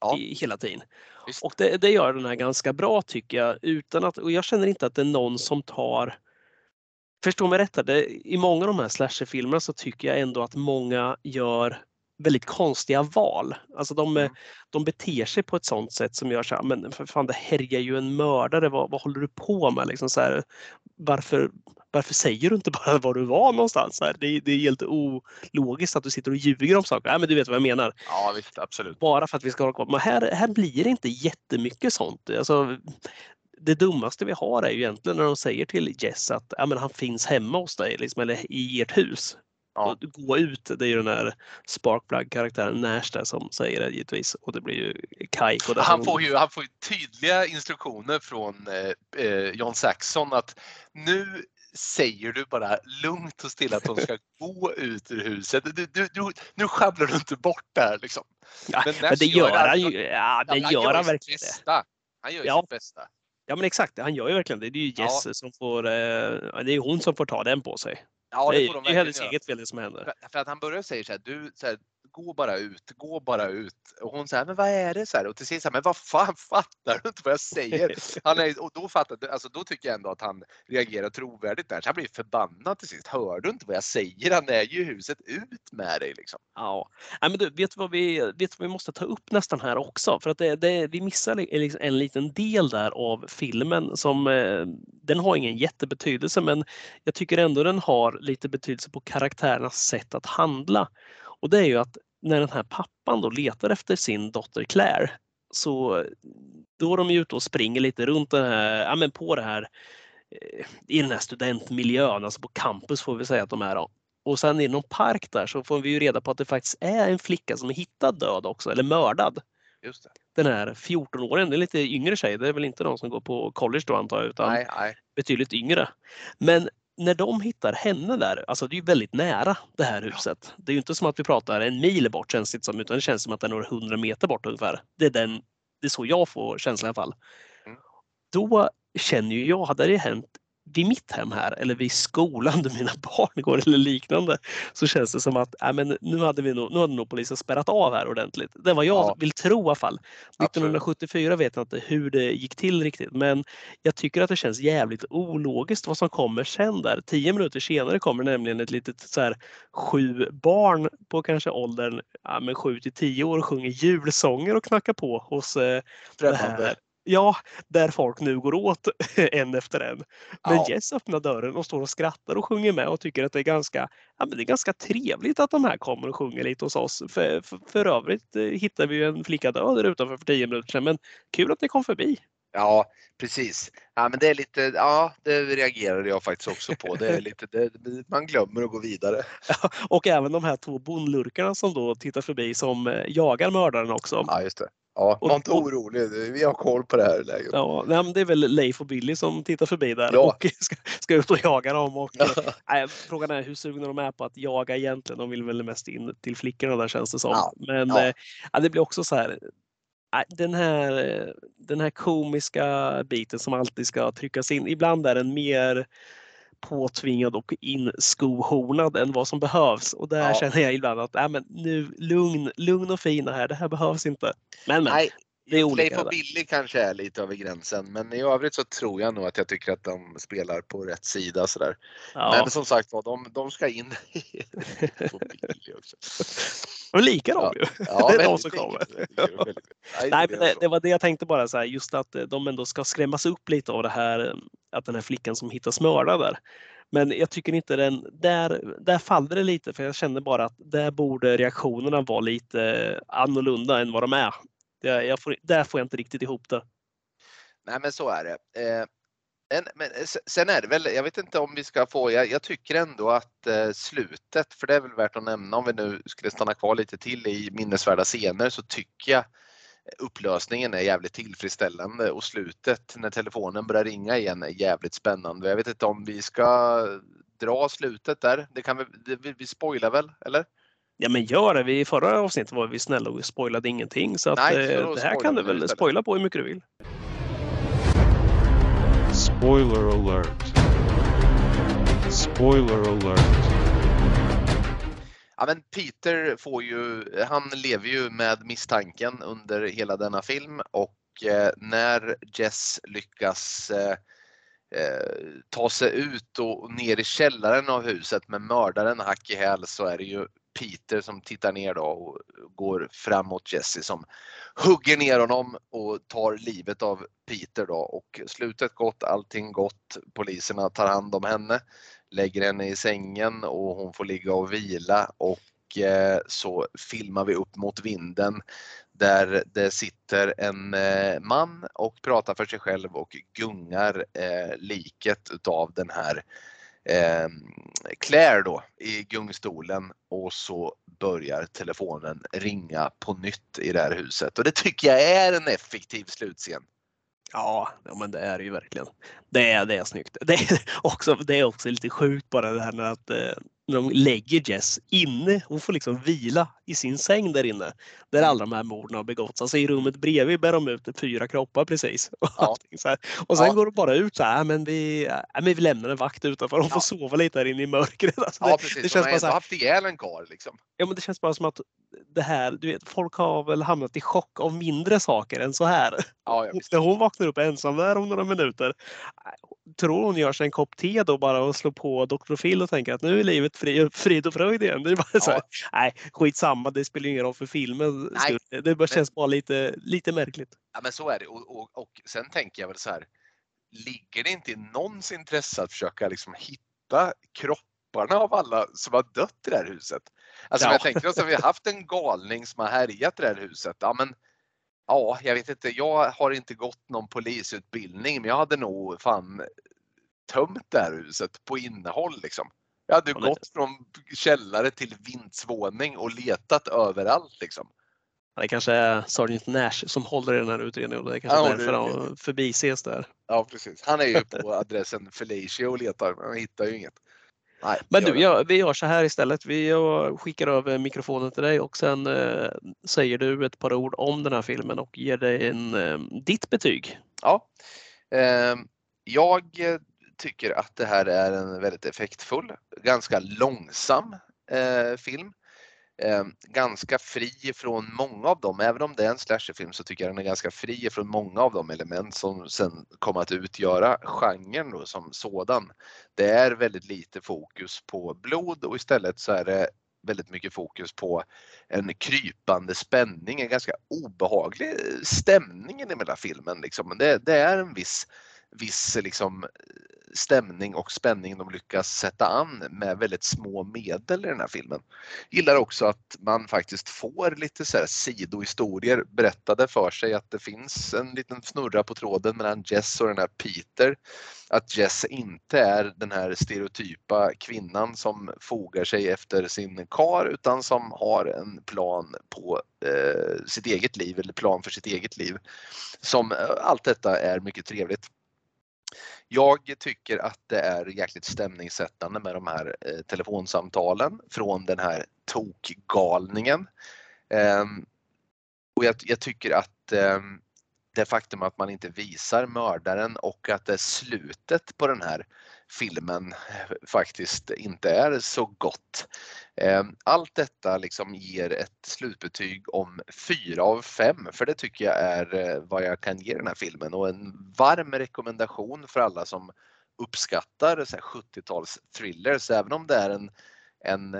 Ja. i, hela tiden. Visst. Och det, det gör den här ganska bra tycker jag. Utan att, och jag känner inte att det är någon som tar Förstå mig rätt, i många av de här slasherfilmerna så tycker jag ändå att många gör väldigt konstiga val. Alltså de, Mm. de beter sig på ett sånt sätt som gör så här, men för fan det härjar ju en mördare, vad, vad håller du på med? Liksom så här, varför, varför säger du inte bara var du var någonstans? Så här, det, är- det är helt ologiskt att du sitter och ljuger om saker. Nej, men du vet vad jag menar. Ja visst, absolut. Bara för att vi ska ha kvar. Men här, här blir det inte jättemycket sånt. Alltså, det dummaste vi har är ju egentligen när de säger till Jess att ja, men han finns hemma hos dig liksom, eller i ert hus. Ja. Gå ut, det är ju den här Sparkplug-karaktären där som säger det givetvis. Och det blir ju Kaiko. där Han får, ju, han får ju tydliga instruktioner från eh, eh, John Saxon att nu säger du bara lugnt och stilla att de ska gå ut ur huset. Du, du, du, nu sjabblar du inte bort det här liksom. Ja, Men men det gör han ju. Ja, det Ja, gör han verkligen. Han gör Ja. sitt bästa. Ja men exakt, han gör ju verkligen det. Det är ju Jess som får, eh, ja, det är hon som får ta den på sig. Ja, det, det är ju hennes eget fel det som händer. För, för att han börjar säga så här, du, så här, gå bara ut, gå bara ut. Och hon säger, men vad är det? Så här, och till sist, så här, men vad fan fattar du inte vad jag säger? Han är, och då, fattar, alltså, då tycker jag ändå att han reagerar trovärdigt där. Så han blir förbannad till sist. Hör du inte vad jag säger? Han är ju i huset, ut med dig liksom. Ja, Nej, men du, vet du vad vi, vet du vad vi måste ta upp nästan här också? För att det, det, vi missar li- liksom en liten del där av filmen som eh, den har ingen jättebetydelse men jag tycker ändå den har lite betydelse på karaktärernas sätt att handla. Och det är ju att när den här pappan då letar efter sin dotter Claire så då är de ju ute och springer lite runt den här, ja, men på det här eh, i den här studentmiljön, alltså på campus får vi säga att de är. Då. Och sen i någon park där så får vi ju reda på att det faktiskt är en flicka som är hittad död också, eller mördad. Just det. Den här 14-åringen, det är lite yngre tjej, det är väl inte någon som går på college då antar jag, utan Nej, nej. betydligt yngre. Men när de hittar henne där, alltså det är ju väldigt nära det här huset. Det är ju inte som att vi pratar en mil bort känns det som, utan det känns som att det är några hundra meter bort ungefär. Det är, den, det är så jag får känslan i alla fall. Mm. Då känner ju jag, hade det hänt vid mitt hem här eller vid skolan där mina barn går eller liknande så känns det som att äh, men nu, hade vi nog, nu hade nog polisen spärrat av här ordentligt. Det vad jag Ja. vill tro i alla fall. Absolut. 1974 vet jag inte hur det gick till riktigt men jag tycker att det känns jävligt ologiskt vad som kommer sen där. Tio minuter senare kommer nämligen ett litet så här, sju barn på kanske åldern ja, men sju till tio år och sjunger julsånger och knackar på hos eh, det här. Ja, där folk nu går åt en efter en. Men Ja. Jess öppnar dörren och står och skrattar och sjunger med och tycker att det är ganska, ja, men det är ganska trevligt att de här kommer och sjunger lite hos oss. För, för, för övrigt eh, hittar vi en flicka död där utanför för tio minuter sedan. Men kul att ni kom förbi. Ja, precis. Ja, men det är lite, ja, det reagerade jag faktiskt också på. Det är lite, det, man glömmer att gå vidare. Och även de här två bondlurkarna som då tittar förbi som eh, jagar mördaren också. Ja, just det. Ja, var inte orolig. Vi har koll på det här läget. Ja, nej, det är väl Leif och Billy som tittar förbi där Ja. och ska, ska ut och jaga dem. Och, nej, frågan är hur sugna de är på att jaga egentligen. De vill väl mest in till flickorna där känns det som. Ja, Men ja. eh, det blir också så här. Den här, den här komiska biten som alltid ska tryckas in. Ibland är den mer påtvingad och inskohornad än vad som behövs. Och där Ja. känner jag ibland att nej, men nu, lugn, lugn och fina här. Det här behövs inte. Men, men Nej, det är olika Leif och. Billy kanske är lite över gränsen, men i övrigt så tror jag nog att jag tycker att de spelar på rätt sida sådär. ja. Men som sagt var, de, de ska in på Billy också. Men lika de Ja. ju. Ja, Det är de som kommer. Nej, men är det, det var det jag tänkte bara så här, just att de ändå ska skrämmas upp lite av det här att den här flickan som hittas mördad där. Men jag tycker inte den, där, där faller det lite för jag känner bara att där borde reaktionerna vara lite eh, annorlunda än vad de är. Jag, jag får, där får jag inte riktigt ihop det. Nej men så är det. Eh, en, men eh, sen är det väl, jag vet inte om vi ska få, jag, jag tycker ändå att eh, slutet, för det är väl värt att nämna om vi nu skulle stanna kvar lite till i minnesvärda scener så tycker jag upplösningen är jävligt tillfredsställande och slutet när telefonen börjar ringa igen är jävligt spännande. Jag vet inte om vi ska dra slutet där. Det kan vi, det, vi, vi spoilar väl, eller? Ja men gör det. Vi, I förra avsnittet var vi snälla och spoilade ingenting så att, Nej, eh, det här kan du väl istället. spoila på hur mycket du vill. Spoiler alert. Spoiler alert. Ja, men Peter får ju, han lever ju med misstanken under hela denna film och eh, när Jess lyckas eh, eh, ta sig ut och ner i källaren av huset med mördaren hack i häl så är det ju Peter som tittar ner då och går fram mot Jesse som hugger ner honom och tar livet av Peter då och slutet gott, allting gott. Poliserna tar hand om henne, lägger henne i sängen och hon får ligga och vila och eh, så filmar vi upp mot vinden där det sitter en eh, man och pratar för sig själv och gungar eh, liket utav den här eh, Claire då i gungstolen och så börjar telefonen ringa på nytt i det här huset och det tycker jag är en effektiv slutscen. Ja, ja men det är det ju verkligen. Det är, det är snyggt. Det är också, det är också lite sjukt bara det här med att eh, när de lägger Jess inne. Hon får liksom vila i sin säng där inne. Där alla de här morden har begåtts. Alltså i rummet bredvid bär de ut fyra kroppar precis. Och, Ja. och sen Ja. går de bara ut så här, "Äh, men vi, äh, men vi lämnar en vakt utanför. De får Ja. sova lite här inne i mörkret. Alltså Ja det, precis, det känns har bara haft ihjäl en karl liksom. ja, men det känns bara som att det här, du vet, folk har väl hamnat i chock av mindre saker än så här. Ja, ja. När hon vaknar upp ensam där om några minuter. Tror hon gör sig en kopp te då bara och slår på Dr. Phil och tänker att nu är livet fri, frid och fröjd igen. Det är bara så här, nej, skitsamma, det spelar ingen roll för filmen. Nej, Det, det bara känns bara lite, lite märkligt. Ja men så är det och, och, och sen tänker jag väl så här. Ligger det inte i någons intresse att försöka liksom hitta kropparna av alla som har dött i det här huset? Alltså Ja. jag tänker oss att vi har haft en galning som har härjat i det här huset. Ja men Ja, jag vet inte. Jag har inte gått någon polisutbildning men jag hade nog fan tömt det här huset på innehåll liksom. Jag hade Ja, gått från källare till vindsvåning och letat överallt liksom. Det kanske är Sergeant Nash som håller i den här utredningen och det är kanske Ja, därför han förbises där. Ja precis. Han är ju på adressen Felicia och letar men han hittar ju inget. Nej, Men du, det. ja, vi gör så här istället. Vi eh, skickar över mikrofonen till dig och sen eh, säger du ett par ord om den här filmen och ger dig en, eh, ditt betyg. Ja. Ehm, jag eh, tycker att det här är en väldigt effektfull, ganska långsam eh, film. Eh, ganska fri från många av dem, även om det är en slasherfilm så tycker jag den är ganska fri från många av de element som sen kom att utgöra genren då, som sådan. Det är väldigt lite fokus på blod och istället så är det väldigt mycket fokus på en krypande spänning, en ganska obehaglig stämning i den hela filmen. Liksom. Det, det är en viss, viss liksom, eh, stämning och spänning de lyckas sätta an med väldigt små medel i den här filmen. Gillar också att man faktiskt får lite så här sidohistorier berättade för sig att det finns en liten snurra på tråden mellan Jess och den här Peter. Att Jess inte är den här stereotypa kvinnan som fogar sig efter sin kar utan som har en plan på eh, sitt eget liv eller plan för sitt eget liv. Som eh, allt detta är mycket trevligt. Jag tycker att det är jäkligt stämningssättande med de här eh, telefonsamtalen från den här tokgalningen. Ehm, och jag, jag, tycker att ehm, det faktum att man inte visar mördaren och att det är slutet på den här filmen eh, faktiskt inte är så gott. Eh, allt detta liksom ger ett slutbetyg om 4 av 5 för det tycker jag är eh, vad jag kan ge den här filmen och en varm rekommendation för alla som uppskattar 70-tals thrillers även om det är en, en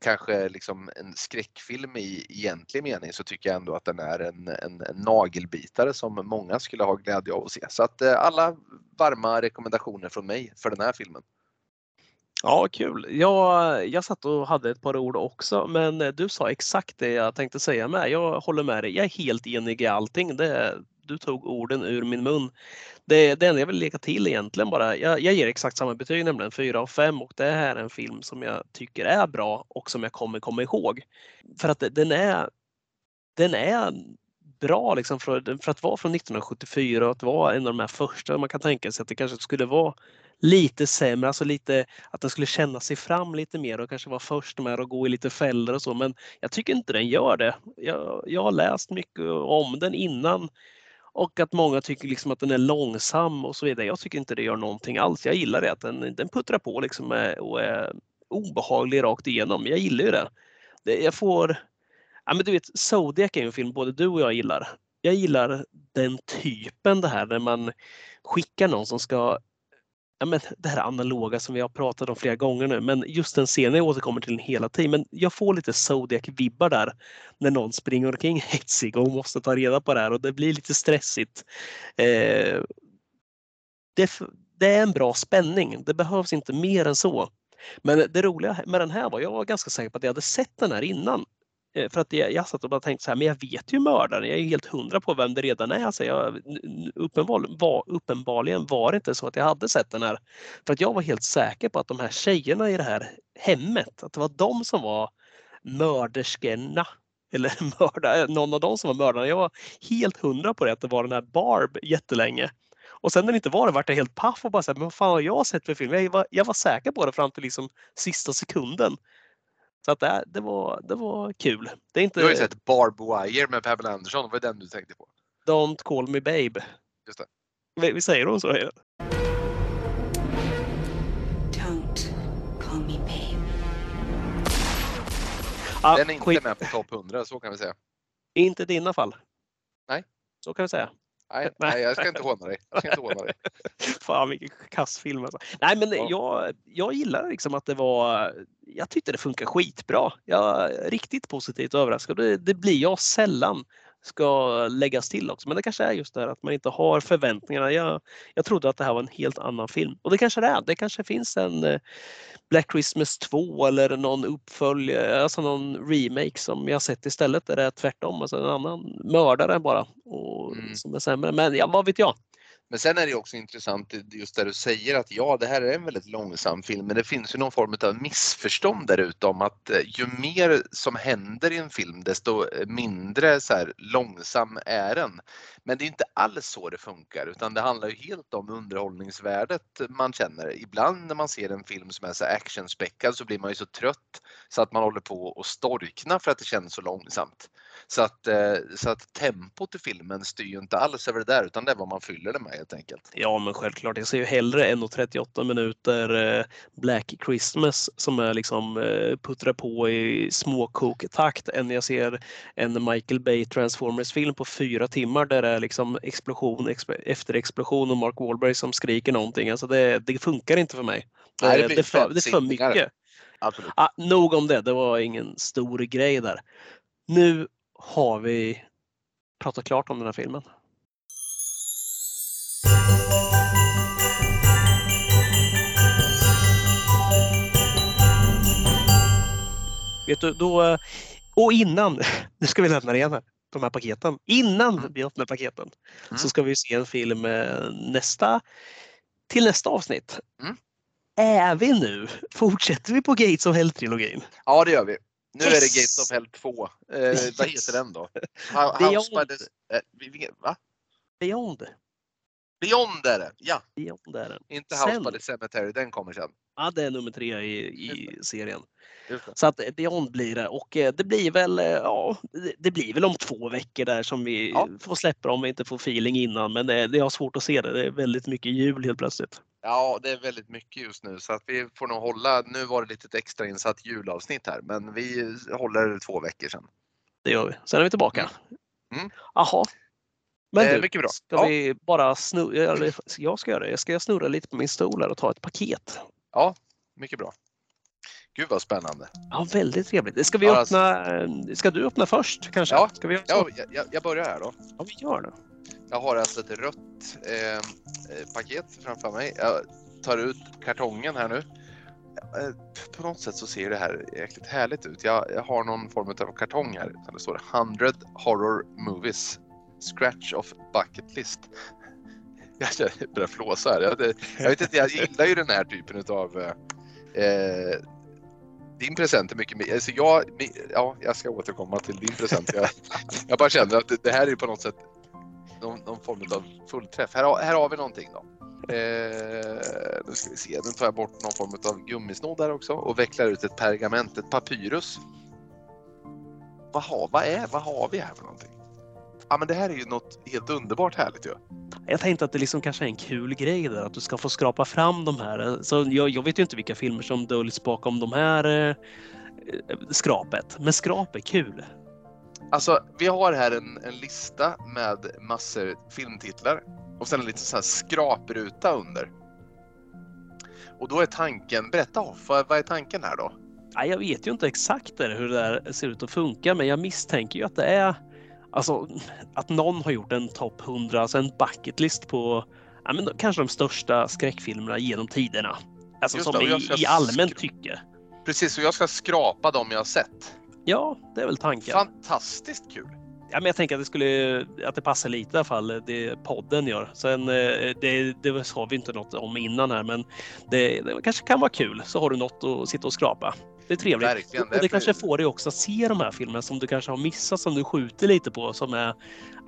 kanske liksom en skräckfilm i egentlig mening så tycker jag ändå att den är en, en, en nagelbitare som många skulle ha glädje av att se. Så att eh, alla varma rekommendationer från mig för den här filmen. Ja, kul. Jag, jag satt och hade ett par ord också, men eh, du sa exakt det jag tänkte säga med. Jag håller med dig. Jag är helt enig i allting. Det, du tog orden ur min mun. Det, det enda jag vill lägga till egentligen bara, jag, jag ger exakt samma betyg nämligen 4 av 5 och det här är en film som jag tycker är bra och som jag kommer komma ihåg. För att den är, den är bra liksom för, för att vara från 1974 och att vara en av de här första. Man kan tänka sig att det kanske skulle vara lite sämre, alltså lite att den skulle känna sig fram lite mer och kanske vara först med att gå i lite fällor och så. Men jag tycker inte den gör det. Jag, jag har läst mycket om den innan och att många tycker liksom att den är långsam och så vidare. Jag tycker inte det gör någonting alls. Jag gillar det att den, den puttrar på liksom eh, och är obehaglig rakt igenom. Jag gillar ju det. det jag får... Ja, men du vet, Zodiac är en film både du och jag gillar. Jag gillar den typen det här när man skickar någon som ska ja, men det här analoga som vi har pratat om flera gånger nu, men just den scenen jag återkommer till hela tiden. Men jag får lite Zodiac-vibbar där när någon springer omkring hetsig och måste ta reda på det här och det blir lite stressigt. Eh, det, det, är en bra spänning. Det behövs inte mer än så. Men det roliga med den här var, jag var ganska säker på att jag hade sett den här innan. Eh, för att jag, jag satt och bara tänkte så här, men jag vet ju mördaren, jag är helt hundra på vem det redan är. Alltså jag, uppenbarligen, var, uppenbarligen var det inte så att jag hade sett den här. För att jag var helt säker på att de här tjejerna i det här hemmet, att det var de som var mörderskorna. Eller mörda, eh, någon av dem som var mördarna. Jag var helt hundra på det, att det var den här Barb jättelänge. Och sen när det inte var det vart jag helt paff och bara så här, men vad fan har jag sett för film? Jag var, jag var säker på det fram till liksom sista sekunden. Så att det, det, var, det var kul. Det är inte... Du har ju sett Barb Wire med Pamela Anderson, det var den du tänkte på? Don't call me babe. Just det. Vi, vi säger hon så? Don't call me babe. Ah, den är inte skit. med på topp 100, så kan vi säga. Inte i dina fall? Nej. Så kan vi säga. Nej, nej, jag ska inte håna dig. Jag ska inte håna dig. Fan vilken kassfilm alltså. Nej men ja. jag, jag gillar liksom att det var, jag tyckte det funkar skitbra. Jag är riktigt positivt överraskad. Det, det blir jag sällan ska läggas till också. Men det kanske är just det här att man inte har förväntningarna. Jag, jag trodde att det här var en helt annan film. Och det kanske det är. Det kanske finns en eh, Black Christmas 2 eller någon uppföljare, alltså någon remake som jag sett istället där det är tvärtom. Alltså en annan mördare bara och, mm. som är sämre. Men ja, vad vet jag? Men sen är det också intressant just där du säger att ja, det här är en väldigt långsam film, men det finns ju någon form av missförstånd där ute om att eh, ju mer som händer i en film, desto eh, mindre så här, långsam är den. Men det är inte alls så det funkar, utan det handlar ju helt om underhållningsvärdet man känner. Ibland när man ser en film som är så actionspäckad så blir man ju så trött så att man håller på att storkna för att det känns så långsamt. Så att, eh, så att tempot i filmen styr ju inte alls över det där utan det är vad man fyller det med helt enkelt. Ja, men självklart. Jag ser ju hellre 1.38 minuter eh, Black Christmas som är liksom eh, puttrar på i småkoktakt än jag ser en Michael Bay Transformers-film på fyra timmar där det är liksom explosion exp- efter explosion och Mark Wahlberg som skriker någonting. Alltså det, det funkar inte för mig. Nej, det det, blir för, det är för mycket. Absolut. Ah, nog om det, det var ingen stor grej där. Nu har vi pratat klart om den här filmen. Vet du, då... eh, Och innan, nu ska vi lämna det igen här, de här paketen. Innan Mm. vi öppnar paketen Mm. så ska vi se en film eh, nästa, till nästa avsnitt. Mm. Är vi nu, fortsätter vi på Gates of Hell-trilogin? Ja, det gör vi. Nu är det! Gates of Hell 2. Eh, Vad heter den då? Ho- Beyond. House by the... Eh, vilken- va? Beyond. Beyond är det! Ja, Beyond är den. inte Sen. House by the Cemetery. Den kommer sen. Ja, det är nummer tre i, i serien. Så att eh, Beyond blir det och eh, det blir väl, ja, det blir väl om två veckor där som vi Ja. får släppa om vi inte får feeling innan. Men det, det har svårt att se det. Det är väldigt mycket jul helt plötsligt. Ja, det är väldigt mycket just nu så att vi får nog hålla. Nu var det lite extra insatt julavsnitt här, men vi håller två veckor sedan. Det gör vi. Sen är vi tillbaka. Mm. Jaha. Men Eh, du, bra. ska Ja. vi bara snurra, jag ska göra det. Jag ska snurra lite på min stol här och ta ett paket. Ja, mycket bra. Gud vad spännande. Ja, väldigt trevligt. Ska vi alltså- öppna? eh, Ska du öppna först kanske? Ja, Ska vi? Ja, jag- jag, jag börjar här då. ja, vi gör det. Jag har alltså ett rött eh, eh, paket framför mig. Jag tar ut kartongen här nu. Eh, på något sätt så ser det här jäkligt härligt ut. Jag, jag har någon form av kartong här. där Det står 100 horror movies. Scratch of bucket list. Jag börjar flåsa här. Jag, jag vet inte, jag gillar ju den här typen av eh, eh din present är mycket mer, alltså jag, ja, jag ska återkomma till din present. Jag, jag bara känner att det, det här är på något sätt någon, någon form av fullträff. Här, har- här har vi någonting då. Eh, nu ska vi se, nu tar jag bort någon form av gummisnodd där också och vecklar ut ett pergament, ett papyrus. Vad har, vad är, vad har vi här för någonting? Ja men det här är ju något helt underbart härligt ju. Jag tänkte att det liksom kanske är en kul grej där att du ska få skrapa fram de här. Så jag, jag vet ju inte vilka filmer som döljs bakom de här eh, skrapet. Men skrap är kul. Alltså vi har här en, en lista med massor filmtitlar och sen en liten sån här skrapruta under. Och då är tanken, berätta vad, vad är tanken här då? Jag vet ju inte exakt där hur det där ser ut att funka, men jag misstänker ju att det är alltså att någon har gjort en topp 100, alltså en bucket list på ja, men kanske de största skräckfilmerna genom tiderna. Alltså Just som och jag i, i allmänt tycke. Precis, så jag ska skrapa dem jag har sett. Ja, det är väl tanken. Fantastiskt kul! Ja, men jag tänker att det skulle att det passar lite i alla fall det podden gör. Sen eh, det, det sa vi inte något om innan här, men det, det kanske kan vara kul. Så har du något att sitta och skrapa. Det är trevligt. Verkligen, Och det kanske får dig också att se de här filmerna som du kanske har missat, som du skjuter lite på. Som är,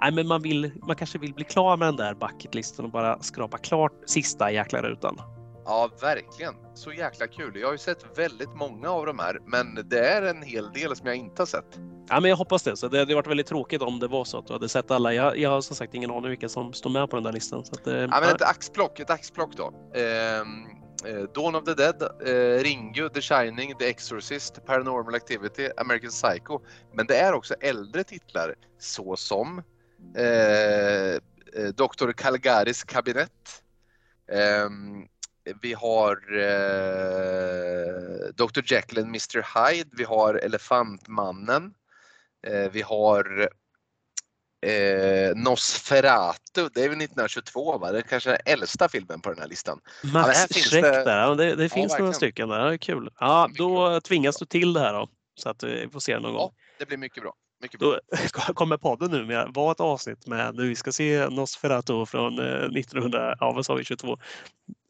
nej, men man, vill, man kanske vill bli klar med den där bucketlisten och bara skrapa klart sista jäkla rutan. Ja, verkligen. Så jäkla kul. Jag har ju sett väldigt många av de här, men det är en hel del som jag inte har sett. Ja, men jag hoppas det. Så det hade varit väldigt tråkigt om det var så att du hade sett alla. Jag, jag har som sagt ingen aning vilka som står med på den där listan. Så att, eh, Ja, men ett axplock, ett axplock då. Ehm, eh, Dawn of the Dead, eh, Ringu, The Shining, The Exorcist, Paranormal Activity, American Psycho. Men det är också äldre titlar såsom eh, eh, Dr. Calgaris kabinett. Vi har eh, Dr. Jekyll and Mr. Hyde. Vi har Elefantmannen. Eh, vi har eh, Nosferatu. Det är väl 1922 va? Det är kanske den äldsta filmen på den här listan. Max Ja, Schreck det- där. Ja, det, det finns några verkligen. stycken där. Det är kul. Ja, då tvingas du till det här då. Så att vi får se någon gång. Ja, det blir mycket bra. Mycket bra. Då kommer podden nu med var ett avsnitt med när vi ska se Nosferatu från eh, 1900, ja vad sa vi, 22?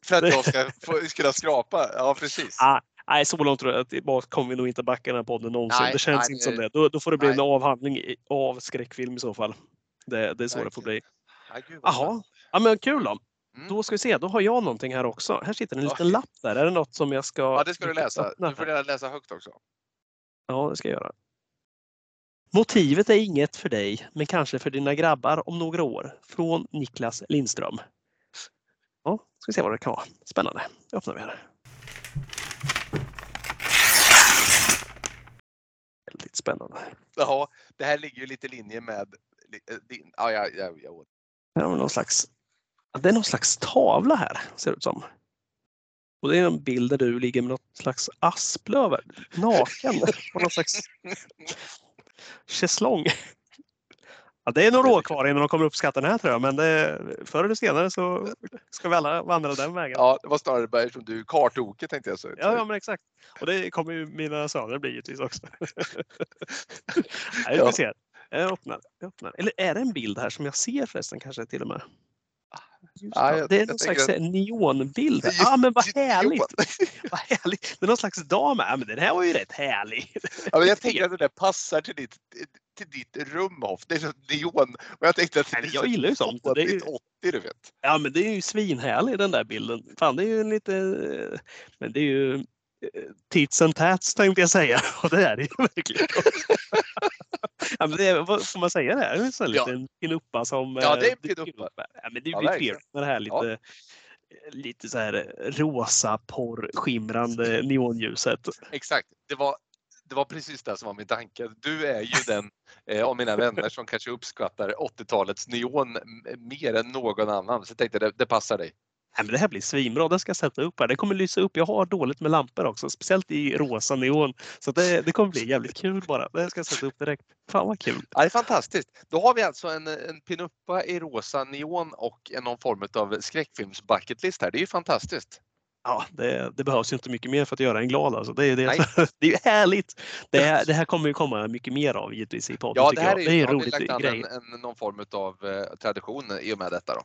För att jag ska få, kunna skrapa. Ja, precis. Ah, nej, så långt tror jag att kommer vi nog inte backa den här podden någonsin. Nej, det känns nej, inte som det-. Då, då får det bli en nej. avhandling i- av skräckfilm i så fall. Det, det är så det får bli. Jaha, ja, men kul då. Mm. Då ska vi se, då har jag någonting här också. Här sitter en liten lapp där. Är det något som jag ska... Ja, det ska du läsa. Du får gärna läsa högt också. Ja, det ska jag göra. Motivet är inget för dig, men kanske för dina grabbar om några år. Från Niklas Lindström. Ja, ska vi se vad det kan vara. Spännande. Det öppnar vi här. Väldigt spännande. Ja, det här ligger ju lite i linje med eh, din... Ja, ja, ja, ja. Här har vi någon slags, det är någon slags tavla här, ser det ut som. Och det är en bild där du ligger med något slags asplöv, naken, på någon slags schäslong. Ja, det är några år kvar innan de kommer uppskatta den här tror jag, men det, förr eller senare så ska vi alla vandra den vägen. ja, det var snarare bara eftersom du kartoke tänkte jag. Så. Ja, ja, men exakt. Och det kommer ju mina söner bli givetvis också. Nej, vi ser. Jag öppnar, jag öppnar. Eller är det en bild här som jag ser förresten kanske till och med? Just Ja, det. jag- det är någon slags neonbild. Just- Ja, men vad härligt! vad härligt! Det är någon slags dam här, men den här var ju rätt härlig. Ja, men jag tänker att det där passar till ditt, till ditt rum Hoff. Det är så neon. Och jag tänkte att Nej, det är jag gillar ju sånt. Det är ju- 80 du vet. Ja, men det är ju svinhärlig den där bilden. Fan, det är ju lite... Men det är ju eh, tits and tats tänkte jag säga. Och det är det ju verkligen. ja, men det är, vad får man säga det? här? En sån Ja. liten pinuppa som... Ja, det är en eh, pinuppa. Ja, men det Ja, blir verkligen. trevligt med det här lite, Ja. eh, lite så här rosa porrskimrande neonljuset. Exakt. Det var, det var precis det som var min tanke. Du är ju den eh, av mina vänner som kanske uppskattar 80-talets neon mer än någon annan. Så jag tänkte det, det passar dig. Nej, men det här blir svinbra. Det ska jag sätta upp här. Det kommer lysa upp. Jag har dåligt med lampor också, speciellt i rosa neon. Så det, det kommer bli jävligt kul bara. Det ska jag sätta upp direkt. Fan vad kul. Ja, det är fantastiskt. Då har vi alltså en, en pinuppa i rosa neon och en någon form av skräckfilms bucketlist här. Det är ju fantastiskt. Ja, det, det behövs inte mycket mer för att göra en glad. Alltså. Det, är det, det är ju härligt. Det, här- det här kommer ju komma mycket mer av givetvis i podden. Ja, det här är, det är en rolig grej. en, en, någon form av eh, tradition i och med detta. Då.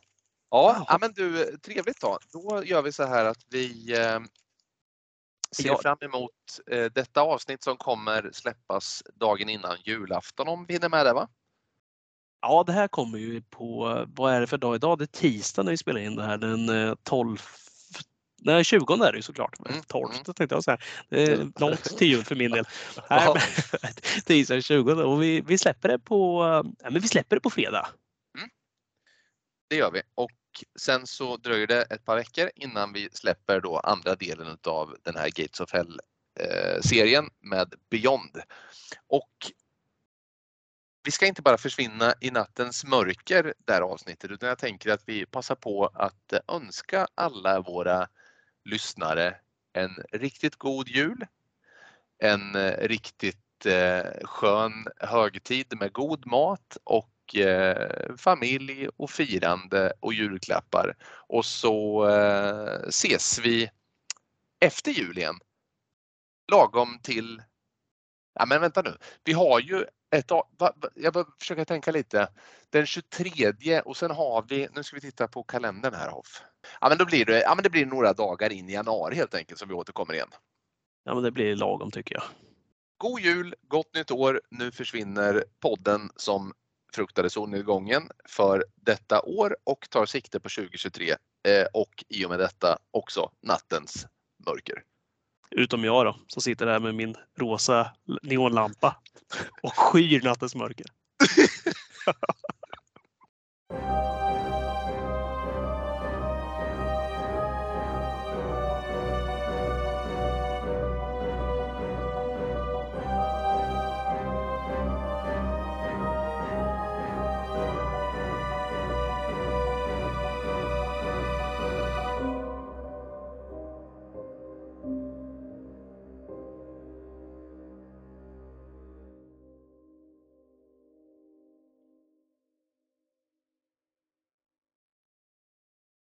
Ja, ja, men du, trevligt då. Då gör vi så här att vi eh, ser Ja. fram emot eh, detta avsnitt som kommer släppas dagen innan julafton om vi hinner med det va? Ja, det här kommer ju på, vad är det för dag idag? Det är tisdag när vi spelar in det här, den eh, 12 Nej, 20 är det ju såklart. Mm, 12 mm. tänkte jag säga. Det är långt till jul för min del. Nej, men, tisdag 20 och vi, vi släpper det på, ja, men vi släpper det på fredag. Det gör vi. Och sen så dröjer det ett par veckor innan vi släpper då andra delen av den här Gates of Hell eh, serien med Beyond. Och vi ska inte bara försvinna i nattens mörker det här avsnittet utan jag tänker att vi passar på att önska alla våra lyssnare en riktigt god jul. En eh, riktigt eh, skön högtid med god mat och eh, familj och firande och julklappar. Och så eh, ses vi efter jul igen. Lagom till... Ja men vänta nu. Vi har ju ett... Jag försöker tänka lite. Den 23 och sen har vi... Nu ska vi titta på kalendern här Hoff. Ja men då blir det, ja, men det blir några dagar in i januari helt enkelt som vi återkommer igen. Ja, men det blir lagom tycker jag. God jul, gott nytt år. Nu försvinner podden som fruktade solnedgången för detta år och tar sikte på 2023 eh, och i och med detta också nattens mörker. Utom jag då, som sitter där med min rosa neonlampa och skyr nattens mörker.